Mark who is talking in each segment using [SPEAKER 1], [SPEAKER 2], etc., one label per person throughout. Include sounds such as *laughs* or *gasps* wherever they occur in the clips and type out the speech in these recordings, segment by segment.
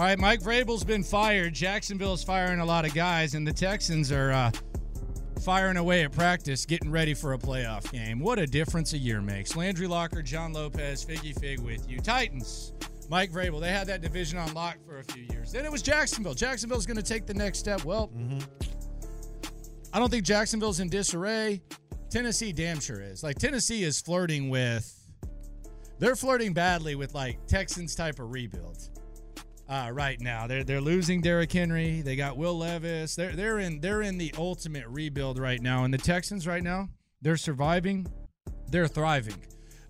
[SPEAKER 1] All right, Mike Vrabel's been fired. Jacksonville's firing a lot of guys, and the Texans are uh, firing away at practice, getting ready for a playoff game. What a difference a year makes. Landry Locker, John Lopez, Figgy Fig with you. Titans, Mike Vrabel, they had that division on lock for a few years. Then it was Jacksonville. Jacksonville's going to take the next step. Well,
[SPEAKER 2] Mm-hmm.
[SPEAKER 1] I don't think Jacksonville's in disarray. Tennessee damn sure is. Like, Tennessee is flirting with, they're flirting badly with like Texans type of rebuild uh, right now. They're they're losing Derrick Henry. They got Will Levis. They're they're in they're in the ultimate rebuild right now. And the Texans right now, they're surviving. They're thriving.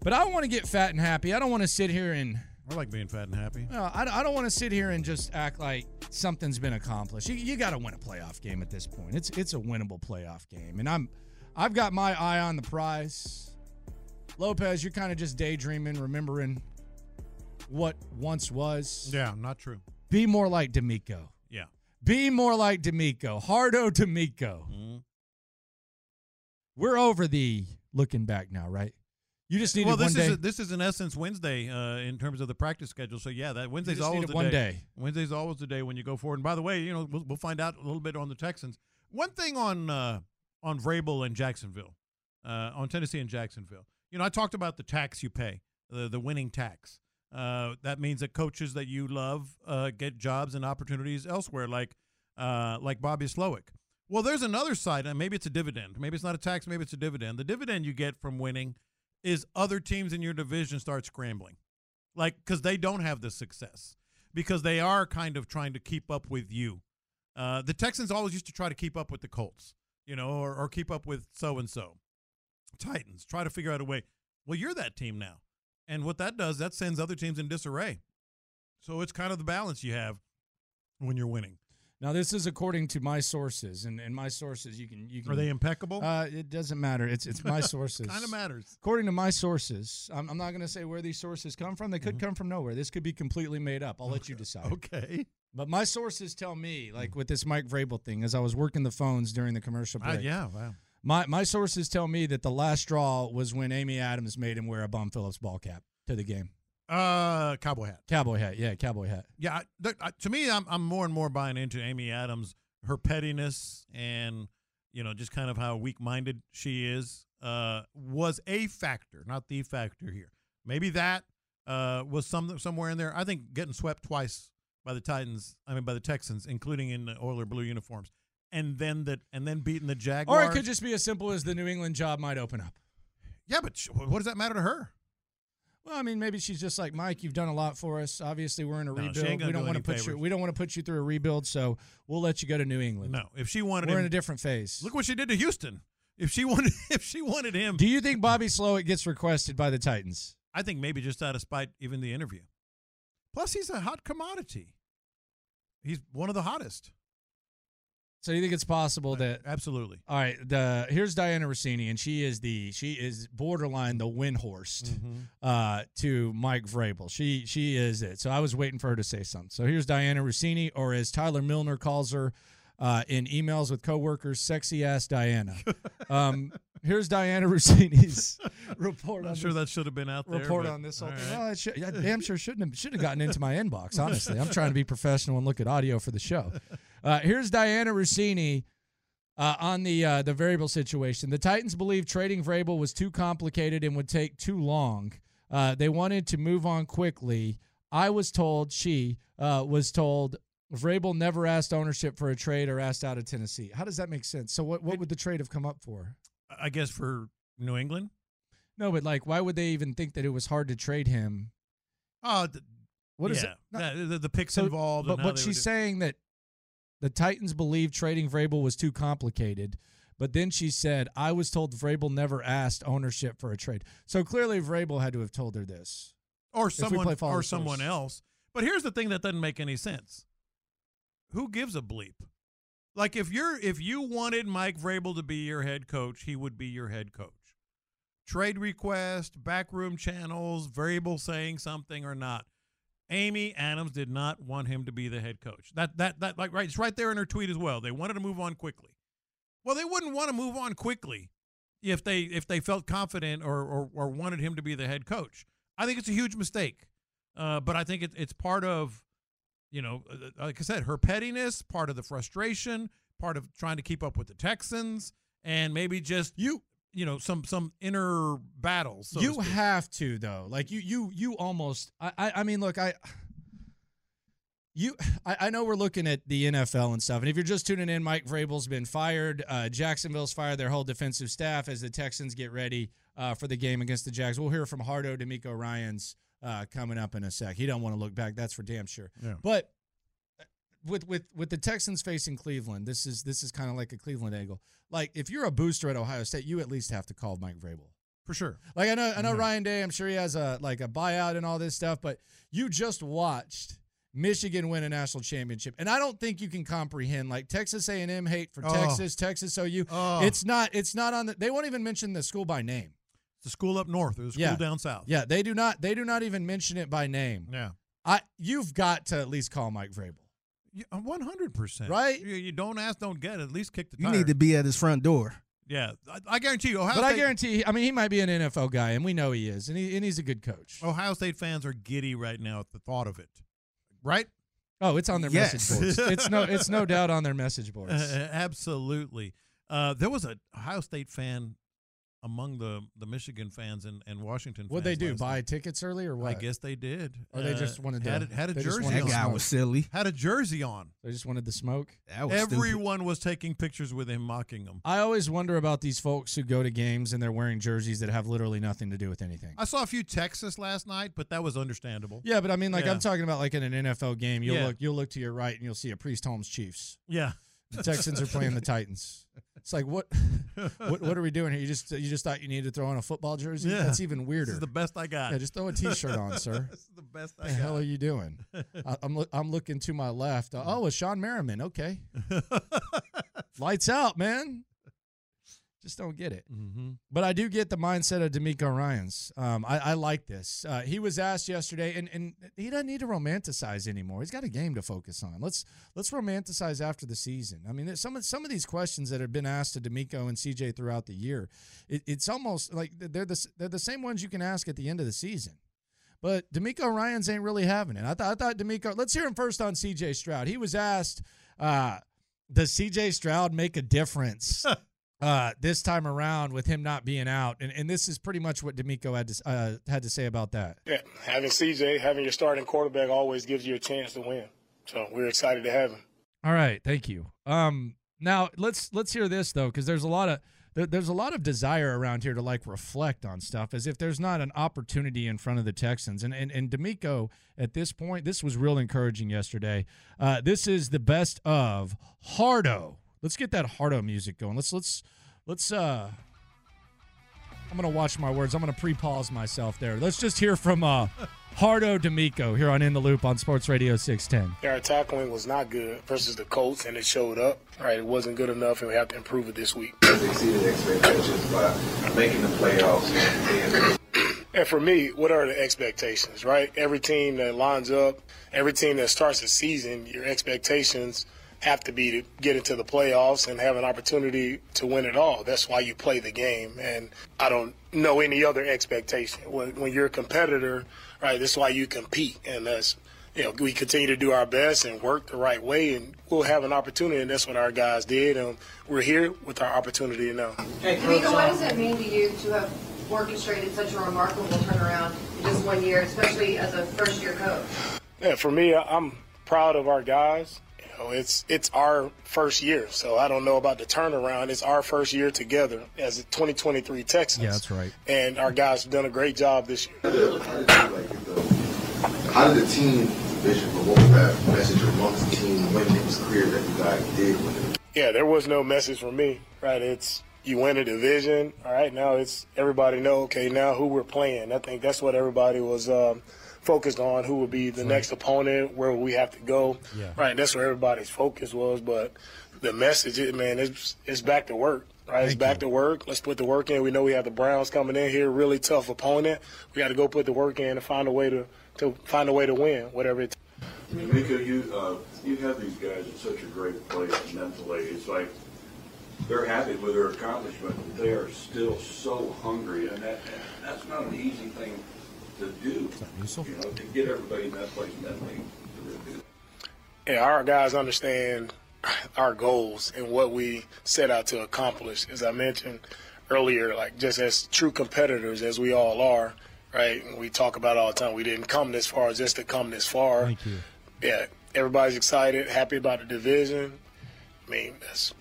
[SPEAKER 1] But I want to get fat and happy. I don't want to sit here and
[SPEAKER 2] I like being fat and happy.
[SPEAKER 1] well, I, I don't want to sit here and just act like something's been accomplished. You, you got to win a playoff game at this point. It's it's a winnable playoff game, and I'm I've got my eye on the prize. Lopez, you're kind of just daydreaming, remembering what once was.
[SPEAKER 2] Yeah, not true.
[SPEAKER 1] Be more like DeMeco.
[SPEAKER 2] Yeah.
[SPEAKER 1] Be more like DeMeco. Hardo DeMeco.
[SPEAKER 2] Mm-hmm.
[SPEAKER 1] We're over the looking back now, right? You just needed
[SPEAKER 2] well, this is this is in essence Wednesday uh, in terms of the practice schedule. So yeah, that Wednesday's always the
[SPEAKER 1] one
[SPEAKER 2] day.
[SPEAKER 1] day.
[SPEAKER 2] Wednesday's always the day when you go forward. And by the way, you know we'll, we'll find out a little bit on the Texans. One thing on uh, on Vrabel and Jacksonville, uh, on Tennessee and Jacksonville. You know, I talked about the tax you pay, the the winning tax. Uh, that means that coaches that you love uh, get jobs and opportunities elsewhere, like uh, like Bobby Slowik. Well, there's another side, and maybe it's a dividend. Maybe it's not a tax. Maybe it's a dividend. The dividend you get from winning is other teams in your division start scrambling, like because they don't have the success because they are kind of trying to keep up with you. Uh, the Texans always used to try to keep up with the Colts, you know, or, or keep up with so and so. Titans try to figure out a way. Well, you're that team now, and what that does, that sends other teams in disarray. So it's kind of the balance you have when you're winning.
[SPEAKER 1] now, this is according to my sources, and, and my sources, you can you can.
[SPEAKER 2] Are they impeccable?
[SPEAKER 1] Uh, it doesn't matter. It's it's my *laughs* sources.
[SPEAKER 2] kind of matters.
[SPEAKER 1] According to my sources, I'm, I'm not going to say where these sources come from. They could come from nowhere. This could be completely made up. I'll let you decide.
[SPEAKER 2] Mm-hmm. Okay.
[SPEAKER 1] But my sources tell me, like with this Mike Vrabel thing, as I was working the phones during the commercial
[SPEAKER 2] Uh,
[SPEAKER 1] break.
[SPEAKER 2] yeah. Wow.
[SPEAKER 1] My my sources tell me that the last straw was when Amy Adams made him wear a Bum Phillips ball cap to the game.
[SPEAKER 2] Uh, cowboy hat.
[SPEAKER 1] Cowboy hat, yeah, cowboy hat.
[SPEAKER 2] Yeah, I, th- I, to me, I'm I'm more and more buying into Amy Adams, her pettiness, and you know, just kind of how weak-minded she is. Uh, was a factor, not the factor here. Maybe that uh was some somewhere in there. I think getting swept twice by the Titans, I mean by the Texans, including in the Oiler blue uniforms, and then that and then beating the Jaguars.
[SPEAKER 1] Or it could just be as simple as the New England job might open up.
[SPEAKER 2] yeah, but what does that matter to her?
[SPEAKER 1] Well, I mean, maybe she's just like Mike. You've done a lot for us. Obviously, we're in a
[SPEAKER 2] No,
[SPEAKER 1] rebuild. We don't
[SPEAKER 2] do
[SPEAKER 1] want to put you. We don't want to put you through a rebuild. So we'll let you go to New England.
[SPEAKER 2] No, if she wanted
[SPEAKER 1] we're
[SPEAKER 2] him,
[SPEAKER 1] in a different phase.
[SPEAKER 2] look what she did to Houston. If she wanted, *laughs* if she wanted him,
[SPEAKER 1] Do you think Bobby Slowik gets requested by the Titans?
[SPEAKER 2] I think maybe just out of spite, even the interview. Plus, he's a hot commodity. He's one of the hottest.
[SPEAKER 1] So you think it's possible that?
[SPEAKER 2] Absolutely.
[SPEAKER 1] All right, the here's Dianna Russini, and she is the she is borderline the Windhorst uh, to Mike Vrabel. She she is it. So I was waiting for her to say something. So here's Dianna Russini, or as Tyler Milner calls her uh, in emails with coworkers, "sexy ass Diana." Um, *laughs* here's Dianna Russini's *laughs* report.
[SPEAKER 2] I'm sure
[SPEAKER 1] this.
[SPEAKER 2] that should have been out there.
[SPEAKER 1] report on this whole
[SPEAKER 2] all
[SPEAKER 1] thing.
[SPEAKER 2] right.
[SPEAKER 1] Well, should, I *laughs* damn sure shouldn't have should have gotten into my inbox. Honestly, I'm trying to be professional and look at audio for the show. Uh, here's Dianna Russini uh, on the uh, the Vrabel situation. The Titans believe trading Vrabel was too complicated and would take too long. Uh, they wanted to move on quickly. I was told she uh, was told Vrabel never asked ownership for a trade or asked out of Tennessee. How does that make sense? So what what would the trade have come up for?
[SPEAKER 2] I guess for New England.
[SPEAKER 1] No, but like, why would they even think that it was hard to trade him?
[SPEAKER 2] Oh,
[SPEAKER 1] What is
[SPEAKER 2] yeah.
[SPEAKER 1] it? No,
[SPEAKER 2] Yeah, the, the picks
[SPEAKER 1] so-
[SPEAKER 2] involved.
[SPEAKER 1] But
[SPEAKER 2] and how
[SPEAKER 1] but
[SPEAKER 2] they
[SPEAKER 1] she's saying that the Titans believed trading Vrabel was too complicated. But then she said, "I was told Vrabel never asked ownership for a trade." So clearly, Vrabel had to have told her this.
[SPEAKER 2] or someone or someone else. But here's the thing that doesn't make any sense. Who gives a bleep? Like if you're if you wanted Mike Vrabel to be your head coach, he would be your head coach. Trade request, backroom channels, Vrabel saying something or not. Amy Adams did not want him to be the head coach. That that that like right, it's right there in her tweet as well. They wanted to move on quickly. Well, they wouldn't want to move on quickly if they if they felt confident or or, or wanted him to be the head coach. I think it's a huge mistake. Uh, but I think it, it's part of, you know, uh, like I said, her pettiness, part of the frustration, part of trying to keep up with the Texans, and maybe just
[SPEAKER 1] You
[SPEAKER 2] you know some some inner battles. so
[SPEAKER 1] you
[SPEAKER 2] speak.
[SPEAKER 1] have to though. Like you you you almost. I I, I mean, look, I. *sighs* You, I, I know we're looking at the NFL and stuff, and if you're just tuning in, Mike Vrabel's been fired. Uh, Jacksonville's fired their whole defensive staff as the Texans get ready uh, for the game against the Jags. We'll hear from Hardo DeMeco Ryans uh, coming up in a sec. He don't want to look back, that's for damn sure.
[SPEAKER 2] Yeah.
[SPEAKER 1] But uh, with with with the Texans facing Cleveland, this is this is kind of like a Cleveland angle. Like if you're a booster at Ohio State, you at least have to call Mike Vrabel.
[SPEAKER 2] for sure.
[SPEAKER 1] Like I know, I know Ryan Day. I'm sure he has a like a buyout and all this stuff. But you just watched Michigan win a national championship, and I don't think you can comprehend like Texas A&M hate for
[SPEAKER 2] Oh.
[SPEAKER 1] Texas, Texas OU.
[SPEAKER 2] Oh.
[SPEAKER 1] It's not. It's not on the. They won't even mention the school by name.
[SPEAKER 2] It's a school up north. It was school
[SPEAKER 1] Yeah.
[SPEAKER 2] down south.
[SPEAKER 1] Yeah, they do not. They do not even mention it by name.
[SPEAKER 2] Yeah.
[SPEAKER 1] I. You've got to at least call Mike Vrabel.
[SPEAKER 2] One hundred percent.
[SPEAKER 1] Right?
[SPEAKER 2] You, you don't ask, don't get. At least kick the
[SPEAKER 3] You
[SPEAKER 2] tire.
[SPEAKER 3] need to be at his front door.
[SPEAKER 2] Yeah, I, I guarantee you. Ohio
[SPEAKER 1] but I guarantee. I mean, he might be an NFL guy, and we know he is, and he and he's a good coach.
[SPEAKER 2] Ohio State fans are giddy right now at the thought of it. Right?
[SPEAKER 1] Oh, it's on their
[SPEAKER 3] Yes.
[SPEAKER 1] message boards. It's no. It's no *laughs* doubt on their message boards.
[SPEAKER 2] Uh, *laughs* absolutely. Uh, there was a Ohio State fan among the, the Michigan fans and, and Washington fans What'd
[SPEAKER 1] they do? Buy
[SPEAKER 2] night.
[SPEAKER 1] tickets early or what?
[SPEAKER 2] I guess they did.
[SPEAKER 1] Or they
[SPEAKER 2] Uh,
[SPEAKER 1] just wanted
[SPEAKER 2] had
[SPEAKER 1] to-
[SPEAKER 2] a, had a jersey
[SPEAKER 1] wanted
[SPEAKER 3] That guy
[SPEAKER 1] smoke.
[SPEAKER 3] was silly.
[SPEAKER 2] Had a jersey on.
[SPEAKER 1] They just wanted the smoke.
[SPEAKER 3] That was stupid.
[SPEAKER 2] Everyone was taking pictures with him, mocking him.
[SPEAKER 1] I always wonder about these folks who go to games and they're wearing jerseys that have literally nothing to do with anything.
[SPEAKER 2] I saw a few Texas last night, but that was understandable.
[SPEAKER 1] Yeah, but I mean, like
[SPEAKER 2] Yeah.
[SPEAKER 1] I'm talking about, like in an NFL game, you'll
[SPEAKER 2] Yeah.
[SPEAKER 1] look, you'll look to your right and you'll see a Priest Holmes Chiefs.
[SPEAKER 2] Yeah.
[SPEAKER 1] The Texans are playing the *laughs* Titans. It's like what, *laughs* what, what are we doing here? You just, you just thought you needed to throw on a football jersey?
[SPEAKER 2] Yeah.
[SPEAKER 1] That's even weirder.
[SPEAKER 2] This is the best I got.
[SPEAKER 1] yeah, just throw a T-shirt on, *laughs* sir.
[SPEAKER 2] this is the best I
[SPEAKER 1] the hell are you doing? I, I'm look, I'm looking to my left. Uh, oh, it's Shawne Merriman. Okay, *laughs* lights out, man. Just don't get it.
[SPEAKER 2] hmm
[SPEAKER 1] But I do get the mindset of DeMeco Ryans. Um, I, I like this. Uh, he was asked yesterday, and, and he doesn't need to romanticize anymore. He's got a game to focus on. Let's let's romanticize after the season. I mean, some of some of these questions that have been asked to DeMeco and CJ throughout the year, it, it's almost like they're the they're the same ones you can ask at the end of the season. But DeMeco Ryans ain't really having it. I thought I thought DeMeco. Let's hear him first on CJ Stroud. He was asked, uh, "Does CJ Stroud make a difference?" *laughs* uh, this time around with him not being out, and, and this is pretty much what DeMeco had to uh, had to say about that.
[SPEAKER 4] Yeah, having CJ, having your starting quarterback always gives you a chance to win. So we're excited to have him.
[SPEAKER 1] All right, thank you. Um, now let's let's hear this though, because there's a lot of there, there's a lot of desire around here to like reflect on stuff, as if there's not an opportunity in front of the Texans. And and and DeMeco at this point, this was real encouraging yesterday. Uh, this is the best of Hardo. Let's get that Hardo music going. Let's let's let's uh. I'm gonna watch my words. I'm gonna pre-pause myself there. Let's just hear from uh, Hardo DeMeco here on In the Loop on Sports Radio 610.
[SPEAKER 4] Our tackling was not good versus the Colts, and it showed up. Right, it wasn't good enough, and we have to improve it this week.
[SPEAKER 5] exceeded expectations by making the playoffs. And
[SPEAKER 4] And for me, what are the expectations, right? Every team that lines up, every team that starts the season, your expectations have to be to get into the playoffs and have an opportunity to win it all. That's why you play the game. And I don't know any other expectation. When, when you're a competitor, right, that's why you compete. And that's, you know, we continue to do our best and work the right way, and we'll have an opportunity. And that's what our guys did. And we're here with our opportunity now.
[SPEAKER 6] Mika, what does it mean to you to have orchestrated such a remarkable turnaround in just one year, especially as a first-year coach?
[SPEAKER 4] Yeah, for me, I'm proud of our guys. You know, it's it's our first year, so I don't know about the turnaround. It's our first year together as a 2023 Texans.
[SPEAKER 1] Yeah, that's right.
[SPEAKER 4] And our guys have done a great job this year.
[SPEAKER 5] How did the team vision, for what was that message amongst the team when it was clear that you guys did win?
[SPEAKER 4] Yeah, there was no message from me, right? It's you win a division, all right. Now it's everybody know, okay, now who we're playing. I think that's what everybody was um, focused on. Who would be the next opponent? Where we have to go?
[SPEAKER 1] Yeah.
[SPEAKER 4] Right. That's where everybody's focus was. But the message, is, man, it's it's back to work. Right, it's
[SPEAKER 1] Thank
[SPEAKER 4] back
[SPEAKER 1] you.
[SPEAKER 4] to work. Let's put the work in. We know we have the Browns coming in here, really tough opponent. We got to go put the work in and find a way to to find a way to win, whatever it.
[SPEAKER 7] Miko, you uh, you have these guys in such a great place mentally. It's like they're happy with their accomplishment, but they are still so hungry, and that and that's not an easy thing to do. You know, to get everybody in that place mentally. to really do that.
[SPEAKER 4] yeah, our guys understand our goals and what we set out to accomplish. As I mentioned earlier, like just as true competitors as we all are, right? We talk about all the time. We didn't come this far just to come this far.
[SPEAKER 1] Thank you.
[SPEAKER 4] Yeah, everybody's excited, happy about the division. I mean, that's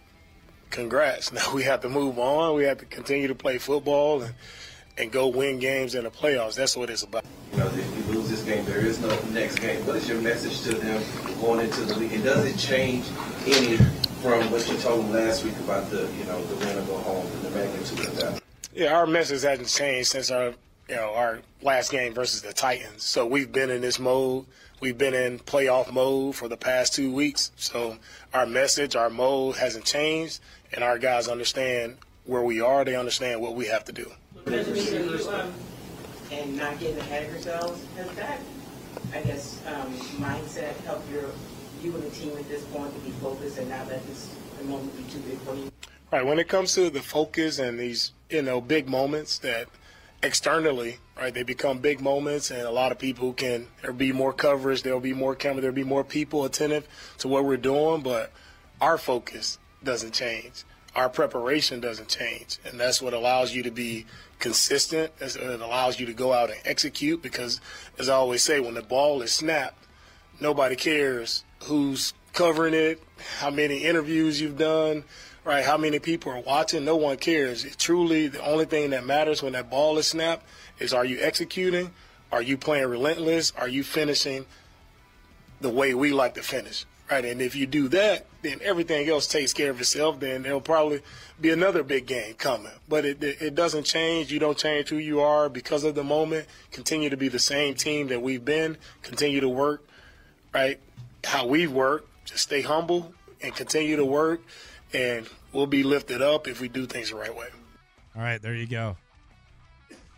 [SPEAKER 4] congrats. *laughs* Now we have to move on. We have to continue to play football and and go win games in the playoffs. That's what it's about.
[SPEAKER 5] You know, if you lose this game, there is no next game. What is your message to them going into the league? And does it change any from what you told them last week about the, you know, the win or go home and the magnitude of that?
[SPEAKER 4] Yeah, our message hasn't changed since our you know our last game versus the Titans. So we've been in this mode. We've been in playoff mode for the past two weeks. So our message, our mode hasn't changed, and our guys understand where we are. They understand what we have to do.
[SPEAKER 8] Um, and not getting ahead of yourselves, has that, I guess, um, mindset help your, you and the team at this point to be focused and not let this the moment be too big for you?
[SPEAKER 4] Right. When it comes to the focus and these, you know, big moments that externally, right, they become big moments, and a lot of people can, there'll be more coverage, there'll be more camera, there'll be more people attentive to what we're doing, but our focus doesn't change. Our preparation doesn't change. And that's what allows you to be consistent. It allows you to go out and execute because, as I always say, when the ball is snapped, nobody cares who's covering it, how many interviews you've done, right? How many people are watching? No one cares. It truly, the only thing that matters when that ball is snapped is are you executing? Are you playing relentless? Are you finishing the way we like to finish? Right, and if you do that, then everything else takes care of itself. Then there'll probably be another big game coming. But it, it it doesn't change. You don't change who you are because of the moment. Continue to be the same team that we've been. Continue to work, right? How we've worked. Just stay humble and continue to work, and we'll be lifted up if we do things the right way.
[SPEAKER 1] All right, there you go.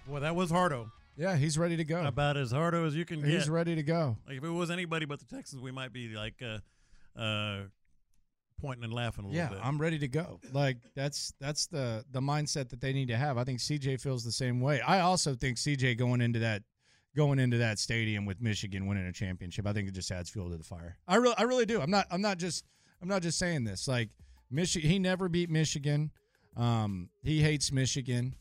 [SPEAKER 2] Well, that was hardo.
[SPEAKER 1] Yeah, he's ready to go.
[SPEAKER 2] About as hardo as you can get.
[SPEAKER 1] He's ready to go.
[SPEAKER 2] Like if it was anybody but the Texans, we might be like uh, uh, pointing and laughing a little
[SPEAKER 1] Yeah,
[SPEAKER 2] bit.
[SPEAKER 1] I'm ready to go. Like that's that's the the mindset that they need to have. I think CJ feels the same way. I also think CJ going into that going into that stadium with Michigan winning a championship, I think it just adds fuel to the fire. I really I really do. I'm not I'm not just I'm not just saying this. Like Michigan he never beat Michigan. Um he hates Michigan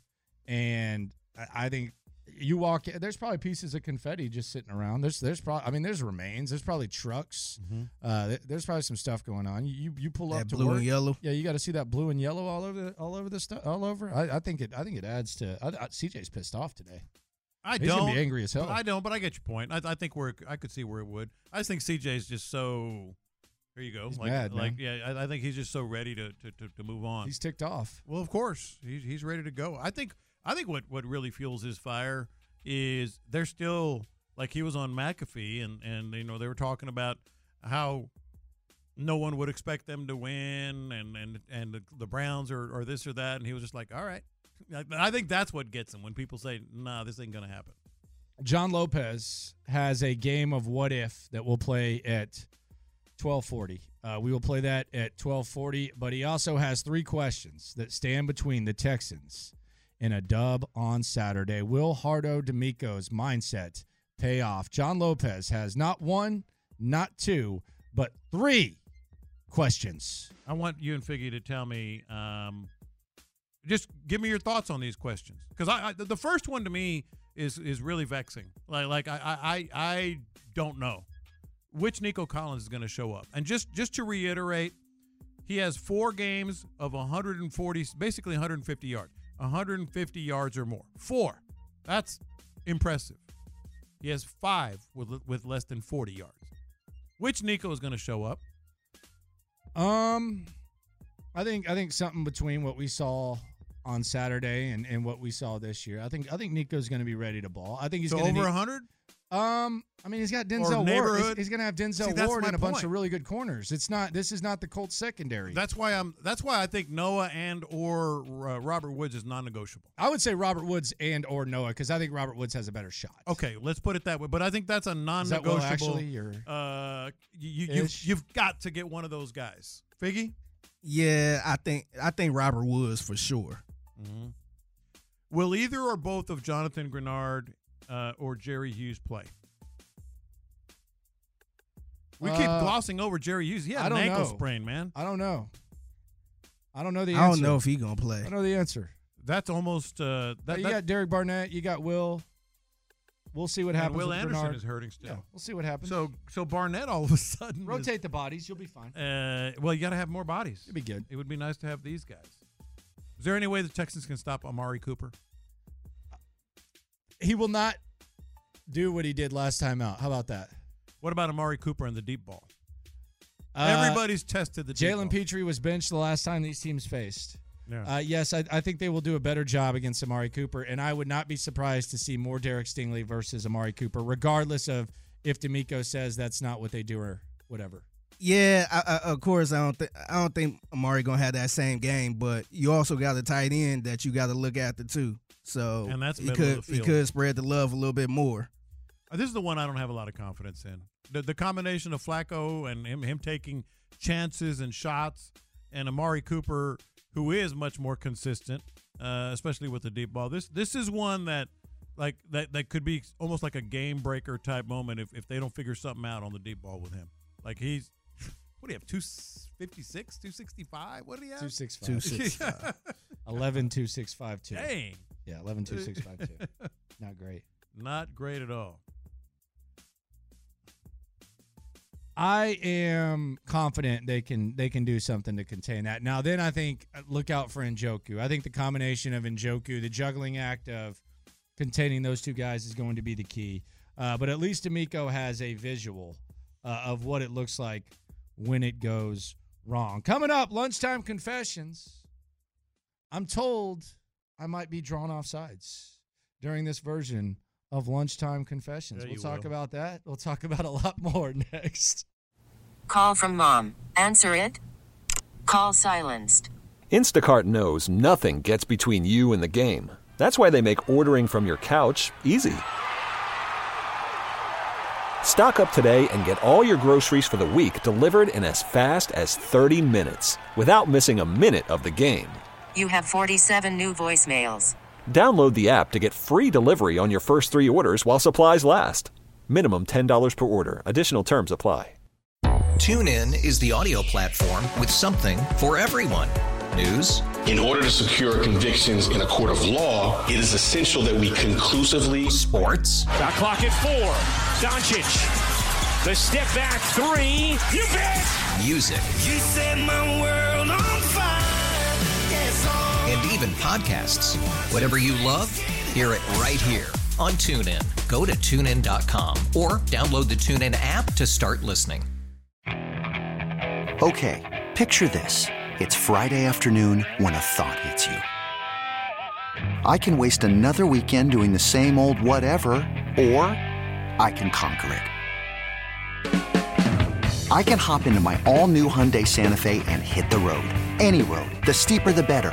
[SPEAKER 1] and I, I think you walk there's probably pieces of confetti just sitting around. There's there's probably I mean there's remains. There's probably trucks. Uh, there's probably some stuff going on. You you pull up to
[SPEAKER 3] blue and yellow.
[SPEAKER 1] Yeah, you got to see that blue and yellow all over the, all over the stuff all over. I, I think it I think it adds to. I, I, CJ's pissed off today.
[SPEAKER 2] I
[SPEAKER 1] He's
[SPEAKER 2] don't.
[SPEAKER 1] gonna be angry as hell.
[SPEAKER 2] I don't, but I get your point. I, I think where I could see where it would. I just think CJ's just so. Here you go.
[SPEAKER 1] He's
[SPEAKER 2] like,
[SPEAKER 1] mad,
[SPEAKER 2] like
[SPEAKER 1] man.
[SPEAKER 2] yeah, I, I think he's just so ready to, to, to, to move on.
[SPEAKER 1] He's ticked off.
[SPEAKER 2] Well, of course, he's he's ready to go. I think I think what, what really fuels his fire is they're still like he was on McAfee and and you know they were talking about how no one would expect them to win and and and the, the Browns or or this or that and he was just like all right. I- think that's what gets him when people say, "Nah, this ain't gonna happen."
[SPEAKER 1] John Lopez has a game of what if that we'll play at 1240. Uh, we will play that at 1240, but he also has three questions that stand between the Texans and a dub on Saturday. Will Hardo DeMeco's mindset pay off? John Lopez has not one, not two, but three questions.
[SPEAKER 2] I want you and Figgy to tell me um, Just give me your thoughts on these questions because I, I the first one to me is is really vexing. Like like I I I don't know which Nico Collins is going to show up. And just just to reiterate, he has four games of 140, basically 150 yards, 150 yards or more. Four. That's impressive. He has five with with less than 40 yards. Which Nico is going to show up?
[SPEAKER 1] Um, I think I think something between what we saw on Saturday and, and what we saw this year. I think I think Nico's going to be ready to ball. I think he's
[SPEAKER 2] So over
[SPEAKER 1] to
[SPEAKER 2] 100?
[SPEAKER 1] Um, I mean, he's got Denzel Ward. He's, he's going to have Denzel
[SPEAKER 2] See,
[SPEAKER 1] Ward
[SPEAKER 2] my
[SPEAKER 1] and a bunch of really good corners. It's not. This is not the Colts secondary.
[SPEAKER 2] That's why I'm. That's why I think Noah and or uh, Robert Woods is non-negotiable.
[SPEAKER 1] I would say Robert Woods and or Noah because I think Robert Woods has a better shot.
[SPEAKER 2] Okay, let's put it that way. But I think that's a
[SPEAKER 1] that Will
[SPEAKER 2] non-negotiable.
[SPEAKER 1] actually, or-
[SPEAKER 2] uh, you, you, you've, you've got to get one of those guys. Figgy.
[SPEAKER 3] Yeah, I think I think Robert Woods for sure.
[SPEAKER 2] Mm-hmm. Will either or both of Jonathan Greenard uh, or Jerry Hughes play? We keep
[SPEAKER 1] Uh,
[SPEAKER 2] glossing over Jerry Hughes. He had
[SPEAKER 1] I
[SPEAKER 2] an
[SPEAKER 1] don't
[SPEAKER 2] ankle
[SPEAKER 1] know.
[SPEAKER 2] sprain, man.
[SPEAKER 1] I don't know. I don't know the answer.
[SPEAKER 3] I don't know if he gonna play.
[SPEAKER 1] I don't know the answer.
[SPEAKER 2] That's almost uh, that.
[SPEAKER 1] you
[SPEAKER 2] that-
[SPEAKER 1] got Derek Barnett. You got Will. We'll see what
[SPEAKER 2] and
[SPEAKER 1] happens.
[SPEAKER 2] Will
[SPEAKER 1] with
[SPEAKER 2] Anderson
[SPEAKER 1] Bernard.
[SPEAKER 2] is hurting still.
[SPEAKER 1] Yeah, we'll see what happens.
[SPEAKER 2] So so Barnett all of a sudden is-
[SPEAKER 1] rotate the bodies. You'll be fine.
[SPEAKER 2] Uh, well, you got to have more bodies.
[SPEAKER 1] It'd be good.
[SPEAKER 2] It would be nice to have these guys. Is there any way the Texans can stop Amari Cooper?
[SPEAKER 1] He will not do what he did last time out. How about that?
[SPEAKER 2] What about Amari Cooper and the deep ball?
[SPEAKER 1] Uh,
[SPEAKER 2] Everybody's tested the.
[SPEAKER 1] Jalen Pitre was benched the last time these teams faced.
[SPEAKER 2] Yeah.
[SPEAKER 1] Uh, yes, I, I think they will do a better job against Amari Cooper, and I would not be surprised to see more Derek Stingley versus Amari Cooper, regardless of if DeMeco says that's not what they do or whatever.
[SPEAKER 3] Yeah, I, I, of course I don't think I don't think Amari gonna have that same game, but you also got a tight end that you got to look after too. So
[SPEAKER 2] And that's
[SPEAKER 3] he could he could spread the love a little bit more.
[SPEAKER 2] Uh, This is the one I don't have a lot of confidence in. The, the combination of Flacco and him, him taking chances and shots, and Amari Cooper, who is much more consistent, uh, especially with the deep ball. This this is one that like that that could be almost like a game breaker type moment if, if they don't figure something out on the deep ball with him. Like he's what do you have? Two fifty six, two sixty five? What do you have?
[SPEAKER 1] 265.
[SPEAKER 3] 265. *laughs*
[SPEAKER 1] 11 2 6 5 2.
[SPEAKER 2] Dang.
[SPEAKER 1] Yeah, 11 2 6 5 2. *laughs* Not great.
[SPEAKER 2] Not great at all.
[SPEAKER 1] I am confident they can they can do something to contain that. Now then I think uh, look out for Njoku. I think the combination of Njoku, the juggling act of containing those two guys is going to be the key. Uh, but at least DeMeco has a visual uh, of what it looks like when it goes wrong. Coming up, lunchtime confessions. I'm told I might be drawn off sides during this version of lunchtime confessions.
[SPEAKER 9] Yeah,
[SPEAKER 1] we'll talk
[SPEAKER 9] will.
[SPEAKER 1] about that. We'll talk about a lot more *laughs* next.
[SPEAKER 9] Call from mom. Answer it. Call silenced.
[SPEAKER 10] Instacart knows nothing gets between you and the game. That's why they make ordering from your couch easy. Stock up today and get all your groceries for the week delivered in as fast as 30 minutes without missing a minute of the game.
[SPEAKER 9] You have 47 new voicemails.
[SPEAKER 10] Download the app to get free delivery on your first three orders while supplies last. Minimum $10 per order. Additional terms apply.
[SPEAKER 11] TuneIn is the audio platform with something for everyone. News,
[SPEAKER 12] In order to secure convictions in a court of law, it is essential that we conclusively.
[SPEAKER 11] Sports.
[SPEAKER 13] Shot clock at four. Doncic. The step back three. You bet.
[SPEAKER 11] music,
[SPEAKER 14] You set my world
[SPEAKER 11] even podcasts. Whatever you love, hear it right here on TuneIn. Go to tunein.com or download the TuneIn app to start listening.
[SPEAKER 15] Okay, picture this. It's Friday afternoon when a thought hits you. I can waste another weekend doing the same old whatever, or I can conquer it. I can hop into my all new Hyundai Santa Fe and hit the road. Any road. The steeper, the better.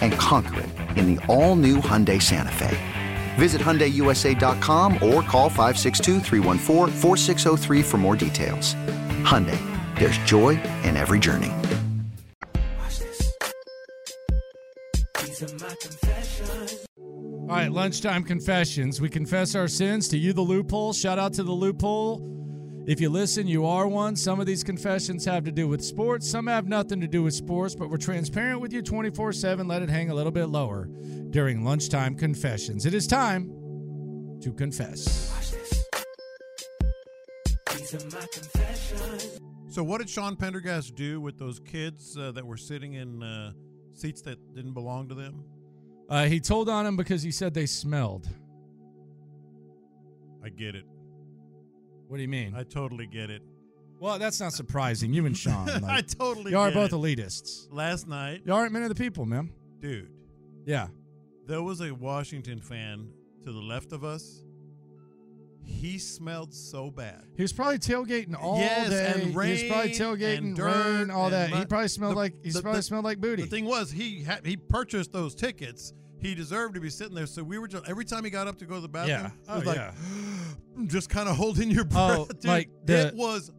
[SPEAKER 15] And conquer it in the all new Hyundai Santa Fe. Visit HyundaiUSA.com or call 562-314-4603 for more details. Hyundai, there's joy in every journey.
[SPEAKER 1] All right, lunchtime confessions. We confess our sins to you, the loophole. Shout out to the loophole. If you listen, you are one. Some of these confessions have to do with sports, some have nothing to do with sports, but we're transparent with you 24 7. Let it hang a little bit lower during lunchtime confessions. It is time to confess.
[SPEAKER 2] So, what did Sean Pendergast do with those kids uh, that were sitting in uh, seats that didn't belong to them?
[SPEAKER 1] Uh, he told on them because he said they smelled.
[SPEAKER 2] I get it.
[SPEAKER 1] What do you mean?
[SPEAKER 2] I totally get it.
[SPEAKER 1] Well, that's not surprising. You and Sean. *laughs*
[SPEAKER 2] I totally
[SPEAKER 1] You are both
[SPEAKER 2] it.
[SPEAKER 1] elitists.
[SPEAKER 2] Last night,
[SPEAKER 1] You aren't men of the people, man.
[SPEAKER 2] dude,
[SPEAKER 1] Yeah.
[SPEAKER 2] there was a Washington fan to the left of us. He smelled so bad.
[SPEAKER 1] He was probably tailgating all
[SPEAKER 2] yes,
[SPEAKER 1] day.
[SPEAKER 2] and
[SPEAKER 1] he was
[SPEAKER 2] rain
[SPEAKER 1] probably tailgating,
[SPEAKER 2] and dirt
[SPEAKER 1] rain, all
[SPEAKER 2] and
[SPEAKER 1] that. He probably smelled
[SPEAKER 2] The-
[SPEAKER 1] like he
[SPEAKER 2] the-
[SPEAKER 1] probably
[SPEAKER 2] the-
[SPEAKER 1] smelled like booty.
[SPEAKER 2] The thing was, he had, he purchased those tickets. He deserved to be sitting there. So we were just every time he got up to go to the bathroom,
[SPEAKER 1] Yeah. Oh,
[SPEAKER 2] like
[SPEAKER 1] yeah. *gasps*
[SPEAKER 2] just kind of holding your oh, breath.
[SPEAKER 1] Oh,
[SPEAKER 2] dude.
[SPEAKER 1] like the-
[SPEAKER 2] it was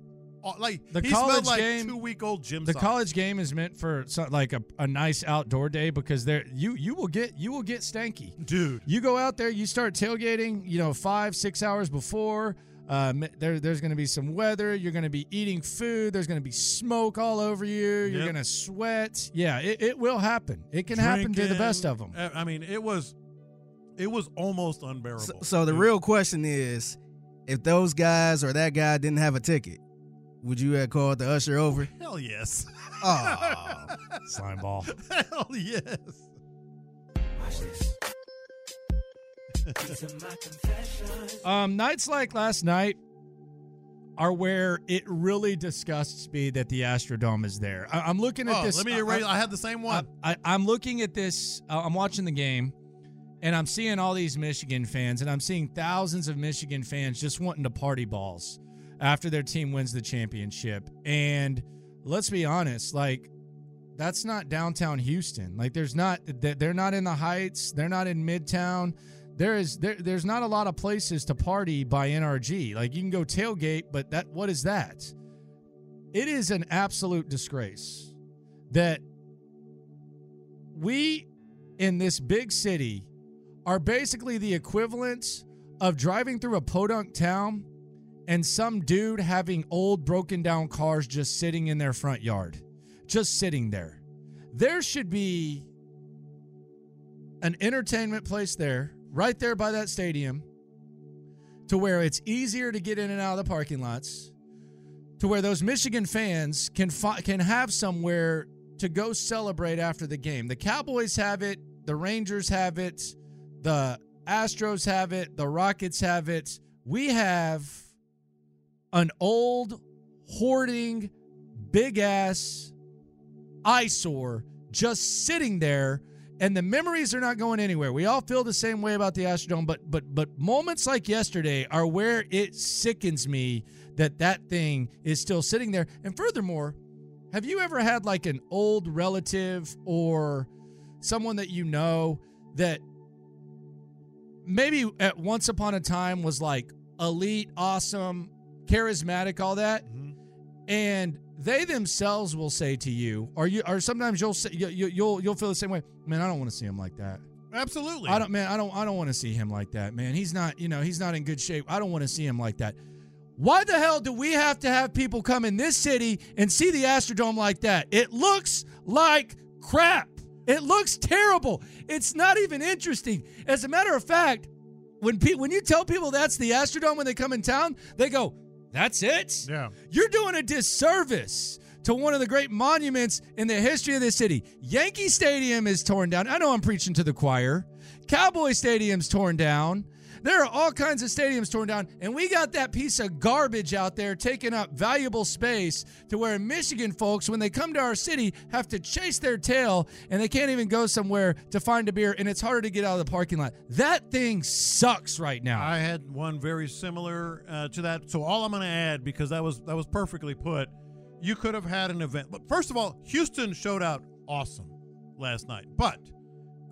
[SPEAKER 2] like
[SPEAKER 1] the
[SPEAKER 2] he
[SPEAKER 1] college
[SPEAKER 2] like
[SPEAKER 1] game-
[SPEAKER 2] two week old gym.
[SPEAKER 1] the
[SPEAKER 2] socks.
[SPEAKER 1] college game is meant for so, like a, a nice outdoor day because there you you will get you will get stanky,
[SPEAKER 2] dude.
[SPEAKER 1] You go out there, you start tailgating, you know, five six hours before. Um, there, there's going to be some weather. You're going to be eating food. There's going to be smoke all over you. You're
[SPEAKER 2] Yep.
[SPEAKER 1] going to sweat. Yeah, it, it will happen. It can happen to the best of them.
[SPEAKER 2] I mean, it was it was almost unbearable.
[SPEAKER 3] So, so the real question is, if those guys or that guy didn't have a ticket, would you have called the usher over?
[SPEAKER 2] Hell yes.
[SPEAKER 3] Oh, *laughs*
[SPEAKER 1] slime ball.
[SPEAKER 2] Hell yes.
[SPEAKER 1] Um, nights like last night are where it really disgusts me that the Astrodome is there. I, am looking at
[SPEAKER 2] Oh,
[SPEAKER 1] this.
[SPEAKER 2] let me erase. I had the same one.
[SPEAKER 1] I, I'm looking at this. Uh, I'm watching the game, and I'm seeing all these Michigan fans, and I'm seeing thousands of Michigan fans just wanting to party balls after their team wins the championship. And let's be honest, like that's not downtown Houston. Like there's not they're not in the Heights. They're not in Midtown. There is there there's not a lot of places to party by NRG. Like you can go tailgate, but that what is that? It is an absolute disgrace that we in this big city are basically the equivalent of driving through a podunk town and some dude having old broken down cars just sitting in their front yard just sitting there there should be an entertainment place there right there by that stadium to where it's easier to get in and out of the parking lots to where those Michigan fans can fi- can have somewhere to go celebrate after the game. The Cowboys have it, the Rangers have it, the Astros have it, the Rockets have it. We have an old hoarding big ass eyesore just sitting there and the memories are not going anywhere. We all feel the same way about the Astrodome, but but but moments like yesterday are where it sickens me that that thing is still sitting there. And furthermore, have you ever had like an old relative or someone that you know that maybe at once upon a time was like elite, awesome, charismatic, all that, mm-hmm. and they themselves will say to you, or you, or sometimes you'll say you, you, you'll you'll feel the same way. Man, I don't want to see him like that.
[SPEAKER 2] Absolutely.
[SPEAKER 1] I don't, man. I don't. I don't want to see him like that, man. He's not. You know, he's not in good shape. I don't want to see him like that. Why the hell do we have to have people come in this city and see the Astrodome like that? It looks like crap. It looks terrible. It's not even interesting. As a matter of fact, when pe- when you tell people that's the Astrodome when they come in town, they go, "That's it."
[SPEAKER 2] Yeah.
[SPEAKER 1] You're doing a disservice to one of the great monuments in the history of this city. Yankee Stadium is torn down. I know I'm preaching to the choir. Cowboy Stadium's torn down. There are all kinds of stadiums torn down, and we got that piece of garbage out there taking up valuable space to where Michigan folks, when they come to our city, have to chase their tail and they can't even go somewhere to find a beer, and it's harder to get out of the parking lot. That thing sucks right now.
[SPEAKER 2] I had one very similar uh, to that. So all I'm going to add, because that was that was perfectly put, you could have had an event. But first of all, Houston showed out awesome last night. But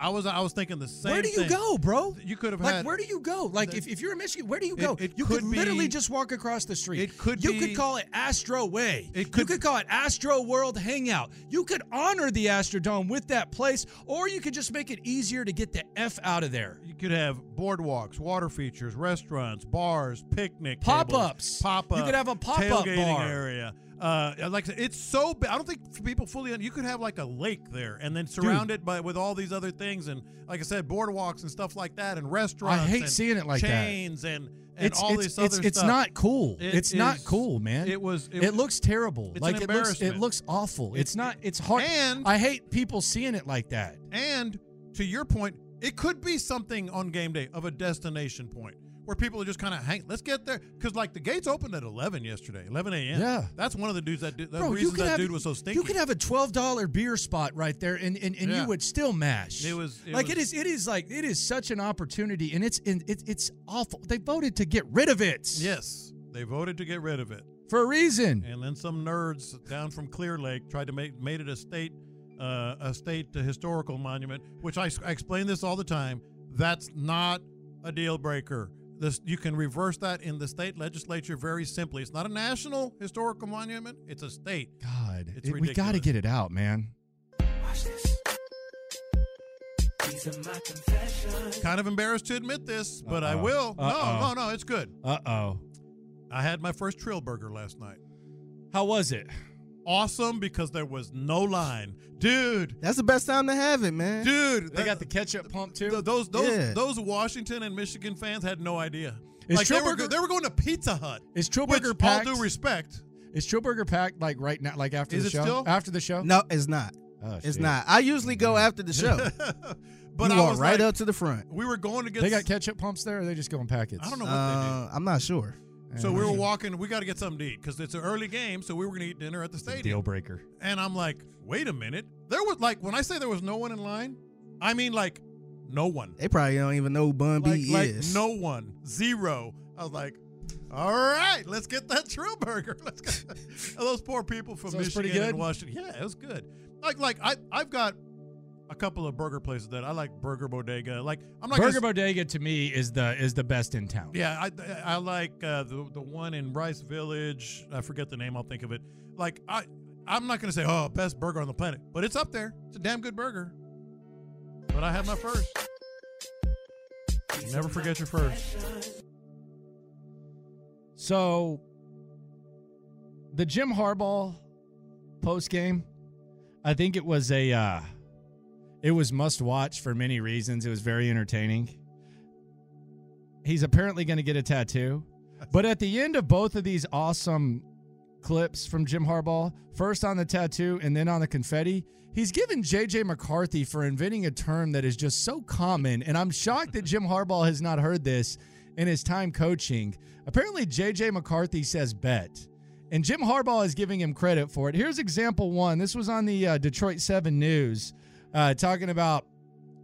[SPEAKER 2] I was I was thinking the same.
[SPEAKER 1] Where do you
[SPEAKER 2] thing.
[SPEAKER 1] go, bro?
[SPEAKER 2] You could have
[SPEAKER 1] like,
[SPEAKER 2] had.
[SPEAKER 1] where do you go? Like, if, if you're in Michigan, where do you go?
[SPEAKER 2] It- it
[SPEAKER 1] you
[SPEAKER 2] could
[SPEAKER 1] could literally just walk across the street.
[SPEAKER 2] It could
[SPEAKER 1] You
[SPEAKER 2] be-
[SPEAKER 1] could call it Astro Way.
[SPEAKER 2] It
[SPEAKER 1] you
[SPEAKER 2] could-
[SPEAKER 1] could call it Astro World Hangout. You could honor the Astrodome with that place, or you could just make it easier to get the f out of there.
[SPEAKER 2] You could have boardwalks, water features, restaurants, bars, picnic
[SPEAKER 1] Pop-ups.
[SPEAKER 2] pop up.
[SPEAKER 1] You could have a pop-up bar.
[SPEAKER 2] area. Uh, like it's so big. I don't think people fully. You could have like a lake there, and then surround it by with all these other things, and like I said, boardwalks and stuff like that, and restaurants.
[SPEAKER 1] I
[SPEAKER 2] hate
[SPEAKER 1] seeing it like that.
[SPEAKER 2] chains and and
[SPEAKER 1] it's
[SPEAKER 2] all
[SPEAKER 1] it's,
[SPEAKER 2] this
[SPEAKER 1] it's,
[SPEAKER 2] other
[SPEAKER 1] it's
[SPEAKER 2] stuff.
[SPEAKER 1] not cool.
[SPEAKER 2] It
[SPEAKER 1] it's not cool, man.
[SPEAKER 2] It was.
[SPEAKER 1] It, looks terrible. like it looks. It looks awful. It's,
[SPEAKER 2] It's-
[SPEAKER 1] not. It's hard.
[SPEAKER 2] and-
[SPEAKER 1] I hate people seeing it like that.
[SPEAKER 2] And to your point, it could be something on game day of a destination point where people are just kind of hang. Let's get there because like the gates opened at eleven yesterday, eleven a.m.
[SPEAKER 1] Yeah.
[SPEAKER 2] that's one of the dudes that did. The
[SPEAKER 1] Bro, could
[SPEAKER 2] that
[SPEAKER 1] have,
[SPEAKER 2] dude was so stinky.
[SPEAKER 1] You could have a twelve dollar beer spot right there, and and, and
[SPEAKER 2] Yeah.
[SPEAKER 1] you would still mash.
[SPEAKER 2] It was- it
[SPEAKER 1] like
[SPEAKER 2] was-
[SPEAKER 1] it is. It is like it is such an opportunity, and it's in it's it's awful. They voted to get rid of it.
[SPEAKER 2] yes, they voted to get rid of it,
[SPEAKER 1] for a reason.
[SPEAKER 2] and then some nerds down from Clear Lake tried to make made it a state uh, a state historical monument. Which I, I explain this all the time. That's not a deal breaker. This you can reverse that in the state legislature very simply. It's not a national historical monument. It's a state.
[SPEAKER 1] God,
[SPEAKER 2] It's
[SPEAKER 1] it- we got to get it out, man.
[SPEAKER 2] Kind of embarrassed to admit this, but I
[SPEAKER 1] Uh-oh.
[SPEAKER 2] will.
[SPEAKER 1] Uh-oh.
[SPEAKER 2] No, no, no. It's good.
[SPEAKER 1] Uh oh.
[SPEAKER 2] I had my first Trill Burger last night.
[SPEAKER 1] How was it?
[SPEAKER 2] Awesome because there was no line, dude.
[SPEAKER 3] That's the best time to have it, man.
[SPEAKER 2] Dude,
[SPEAKER 1] They
[SPEAKER 2] that-
[SPEAKER 1] got the ketchup pump too.
[SPEAKER 2] th- those those
[SPEAKER 3] Yeah.
[SPEAKER 2] those Washington and Michigan fans had no idea.
[SPEAKER 1] Is
[SPEAKER 2] like they were, they were going to Pizza Hut.
[SPEAKER 1] Is
[SPEAKER 2] Which,
[SPEAKER 1] Trillburger
[SPEAKER 2] all
[SPEAKER 1] packed?
[SPEAKER 2] due respect,
[SPEAKER 1] Is Trillburger packed like right now? Like after
[SPEAKER 2] Is
[SPEAKER 1] the
[SPEAKER 2] it
[SPEAKER 1] show?
[SPEAKER 2] still?
[SPEAKER 1] After the show?
[SPEAKER 3] No, it's not.
[SPEAKER 1] Oh,
[SPEAKER 3] it's
[SPEAKER 1] shit.
[SPEAKER 3] not. I usually go after the show. *laughs*
[SPEAKER 2] but
[SPEAKER 3] you
[SPEAKER 2] I
[SPEAKER 3] walk
[SPEAKER 2] was
[SPEAKER 3] right
[SPEAKER 2] like,
[SPEAKER 3] up to the front.
[SPEAKER 2] we were going to get.
[SPEAKER 1] They got ketchup pumps there, or they just go in packets?
[SPEAKER 2] I don't know what
[SPEAKER 3] Uh, I'm not sure.
[SPEAKER 2] They did. So we were walking. We got to get something to eat because it's an early game. So we were going to eat dinner at the stadium.
[SPEAKER 1] Deal breaker.
[SPEAKER 2] And I'm like, wait a minute. There was like when I say there was no one in line, I mean like no one.
[SPEAKER 3] They probably don't even know who Bun
[SPEAKER 2] Like,
[SPEAKER 3] B
[SPEAKER 2] like
[SPEAKER 3] is.
[SPEAKER 2] no one. Zero. I was like, all right, let's get that *laughs* Trill Burger. Let's get *laughs* those poor people from
[SPEAKER 1] So
[SPEAKER 2] Michigan and Washington. Yeah, it was good. Like like I I've got a couple of burger places that I like Burger Bodega. Like I'm not
[SPEAKER 1] Burger
[SPEAKER 2] gonna,
[SPEAKER 1] Bodega to me is the is the best in town.
[SPEAKER 2] Yeah, I I like uh, the the one in Rice Village. I forget the name. I'll think of it. Like I I'm not gonna say oh best burger on the planet, but it's up there. It's a damn good burger. But I had my first. Never forget your first.
[SPEAKER 1] So the Jim Harbaugh post game, I think it was a uh it was must watch for many reasons. It was very entertaining. He's apparently going to get a tattoo. But at the end of both of these awesome clips from Jim Harbaugh, first on the tattoo and then on the confetti, he's given JJ McCarthy for inventing a term that is just so common. And I'm shocked that Jim Harbaugh has not heard this in his time coaching. Apparently, JJ McCarthy says bet. And Jim Harbaugh is giving him credit for it. Here's example one. This was on the uh, Detroit 7 News, uh, talking about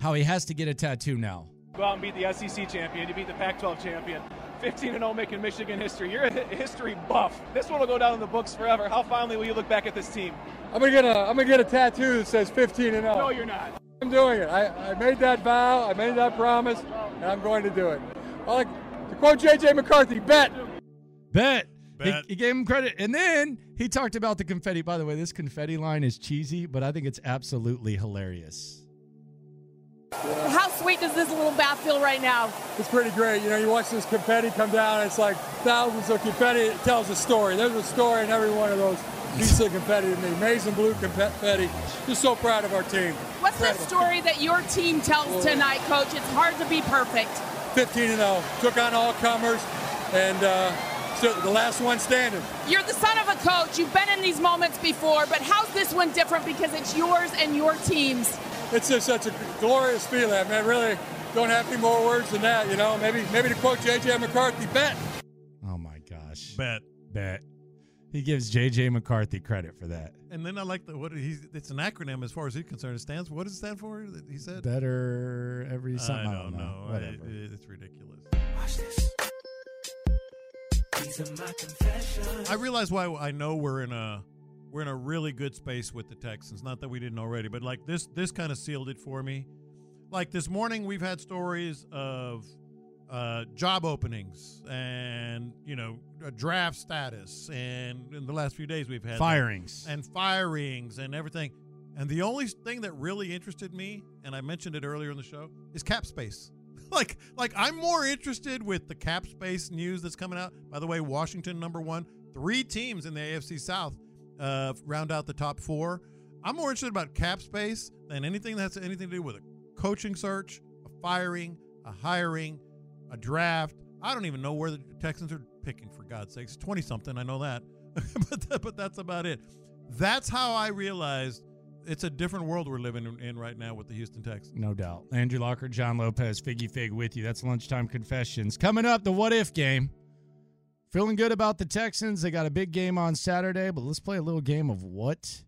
[SPEAKER 1] how he has to get a tattoo now.
[SPEAKER 16] Go out and beat the SEC champion. You beat the Pac-12 champion. 15 and 0 making Michigan history. You're a history buff. This one will go down in the books forever. How fondly will you look back at this team?
[SPEAKER 17] I'm gonna get a I'm gonna get a tattoo that says 15 and 0.
[SPEAKER 16] No, you're not.
[SPEAKER 17] I'm doing it. I, I made that vow. I made that promise, and I'm going to do it. I like to quote J.J. McCarthy: "Bet."
[SPEAKER 1] Bet. He,
[SPEAKER 2] Bet.
[SPEAKER 1] he gave him credit. And then he talked about the confetti. By the way, this confetti line is cheesy, but I think it's absolutely hilarious.
[SPEAKER 18] How sweet does this little bath feel right now?
[SPEAKER 17] It's pretty great. You know, you watch this confetti come down. It's like thousands of confetti. It tells a story. There's a story in every one of those pieces of confetti to me. Amazing blue confetti. Just so proud of our team.
[SPEAKER 18] What's the story that your team tells tonight, Coach? It's hard to be perfect.
[SPEAKER 17] 15 and 0. Took on all comers, and uh, still the last one standing.
[SPEAKER 18] You're the son of a coach. You've been in these moments before, but how's this one different because it's yours and your team's?
[SPEAKER 17] It's just such a glorious feeling. I mean, really don't have any more words than that. You know, maybe maybe to quote J.J. McCarthy, bet.
[SPEAKER 1] Oh my gosh.
[SPEAKER 2] Bet.
[SPEAKER 1] Bet. He gives JJ McCarthy credit for that.
[SPEAKER 2] And then I like the what he's it's an acronym as far as he's concerned. It stands what does it stand for? He said
[SPEAKER 1] Better every something. I, don't know.
[SPEAKER 2] I-
[SPEAKER 1] Whatever.
[SPEAKER 2] it- it's ridiculous. I realize why I know we're in a we're in a really good space with the Texans. Not that we didn't already, but like this this kind of sealed it for me. like this morning, we've had stories of uh, job openings and you know draft status, and in the last few days we've had that.
[SPEAKER 1] Firings.
[SPEAKER 2] and firings and everything. And the only thing that really interested me, and I mentioned it earlier in the show, is cap space. *laughs* like, like I'm more interested with the cap space news that's coming out. By the way, Washington number one, three teams in the AFC South uh, round out the top four. I'm more interested about cap space than anything that has anything to do with a coaching search, a firing, a hiring, a draft. I don't even know where the Texans are picking for God's sakes. Twenty something, I know that, *laughs* but that, but that's about it. That's how I realized it's a different world we're living in, in right now with the Houston Texans.
[SPEAKER 1] No doubt. Landry Locker, John Lopez, Figgy Fig with you. That's lunchtime confessions. Coming up, the what if game. Feeling good about the Texans. They got a big game on Saturday, but let's play a little game of what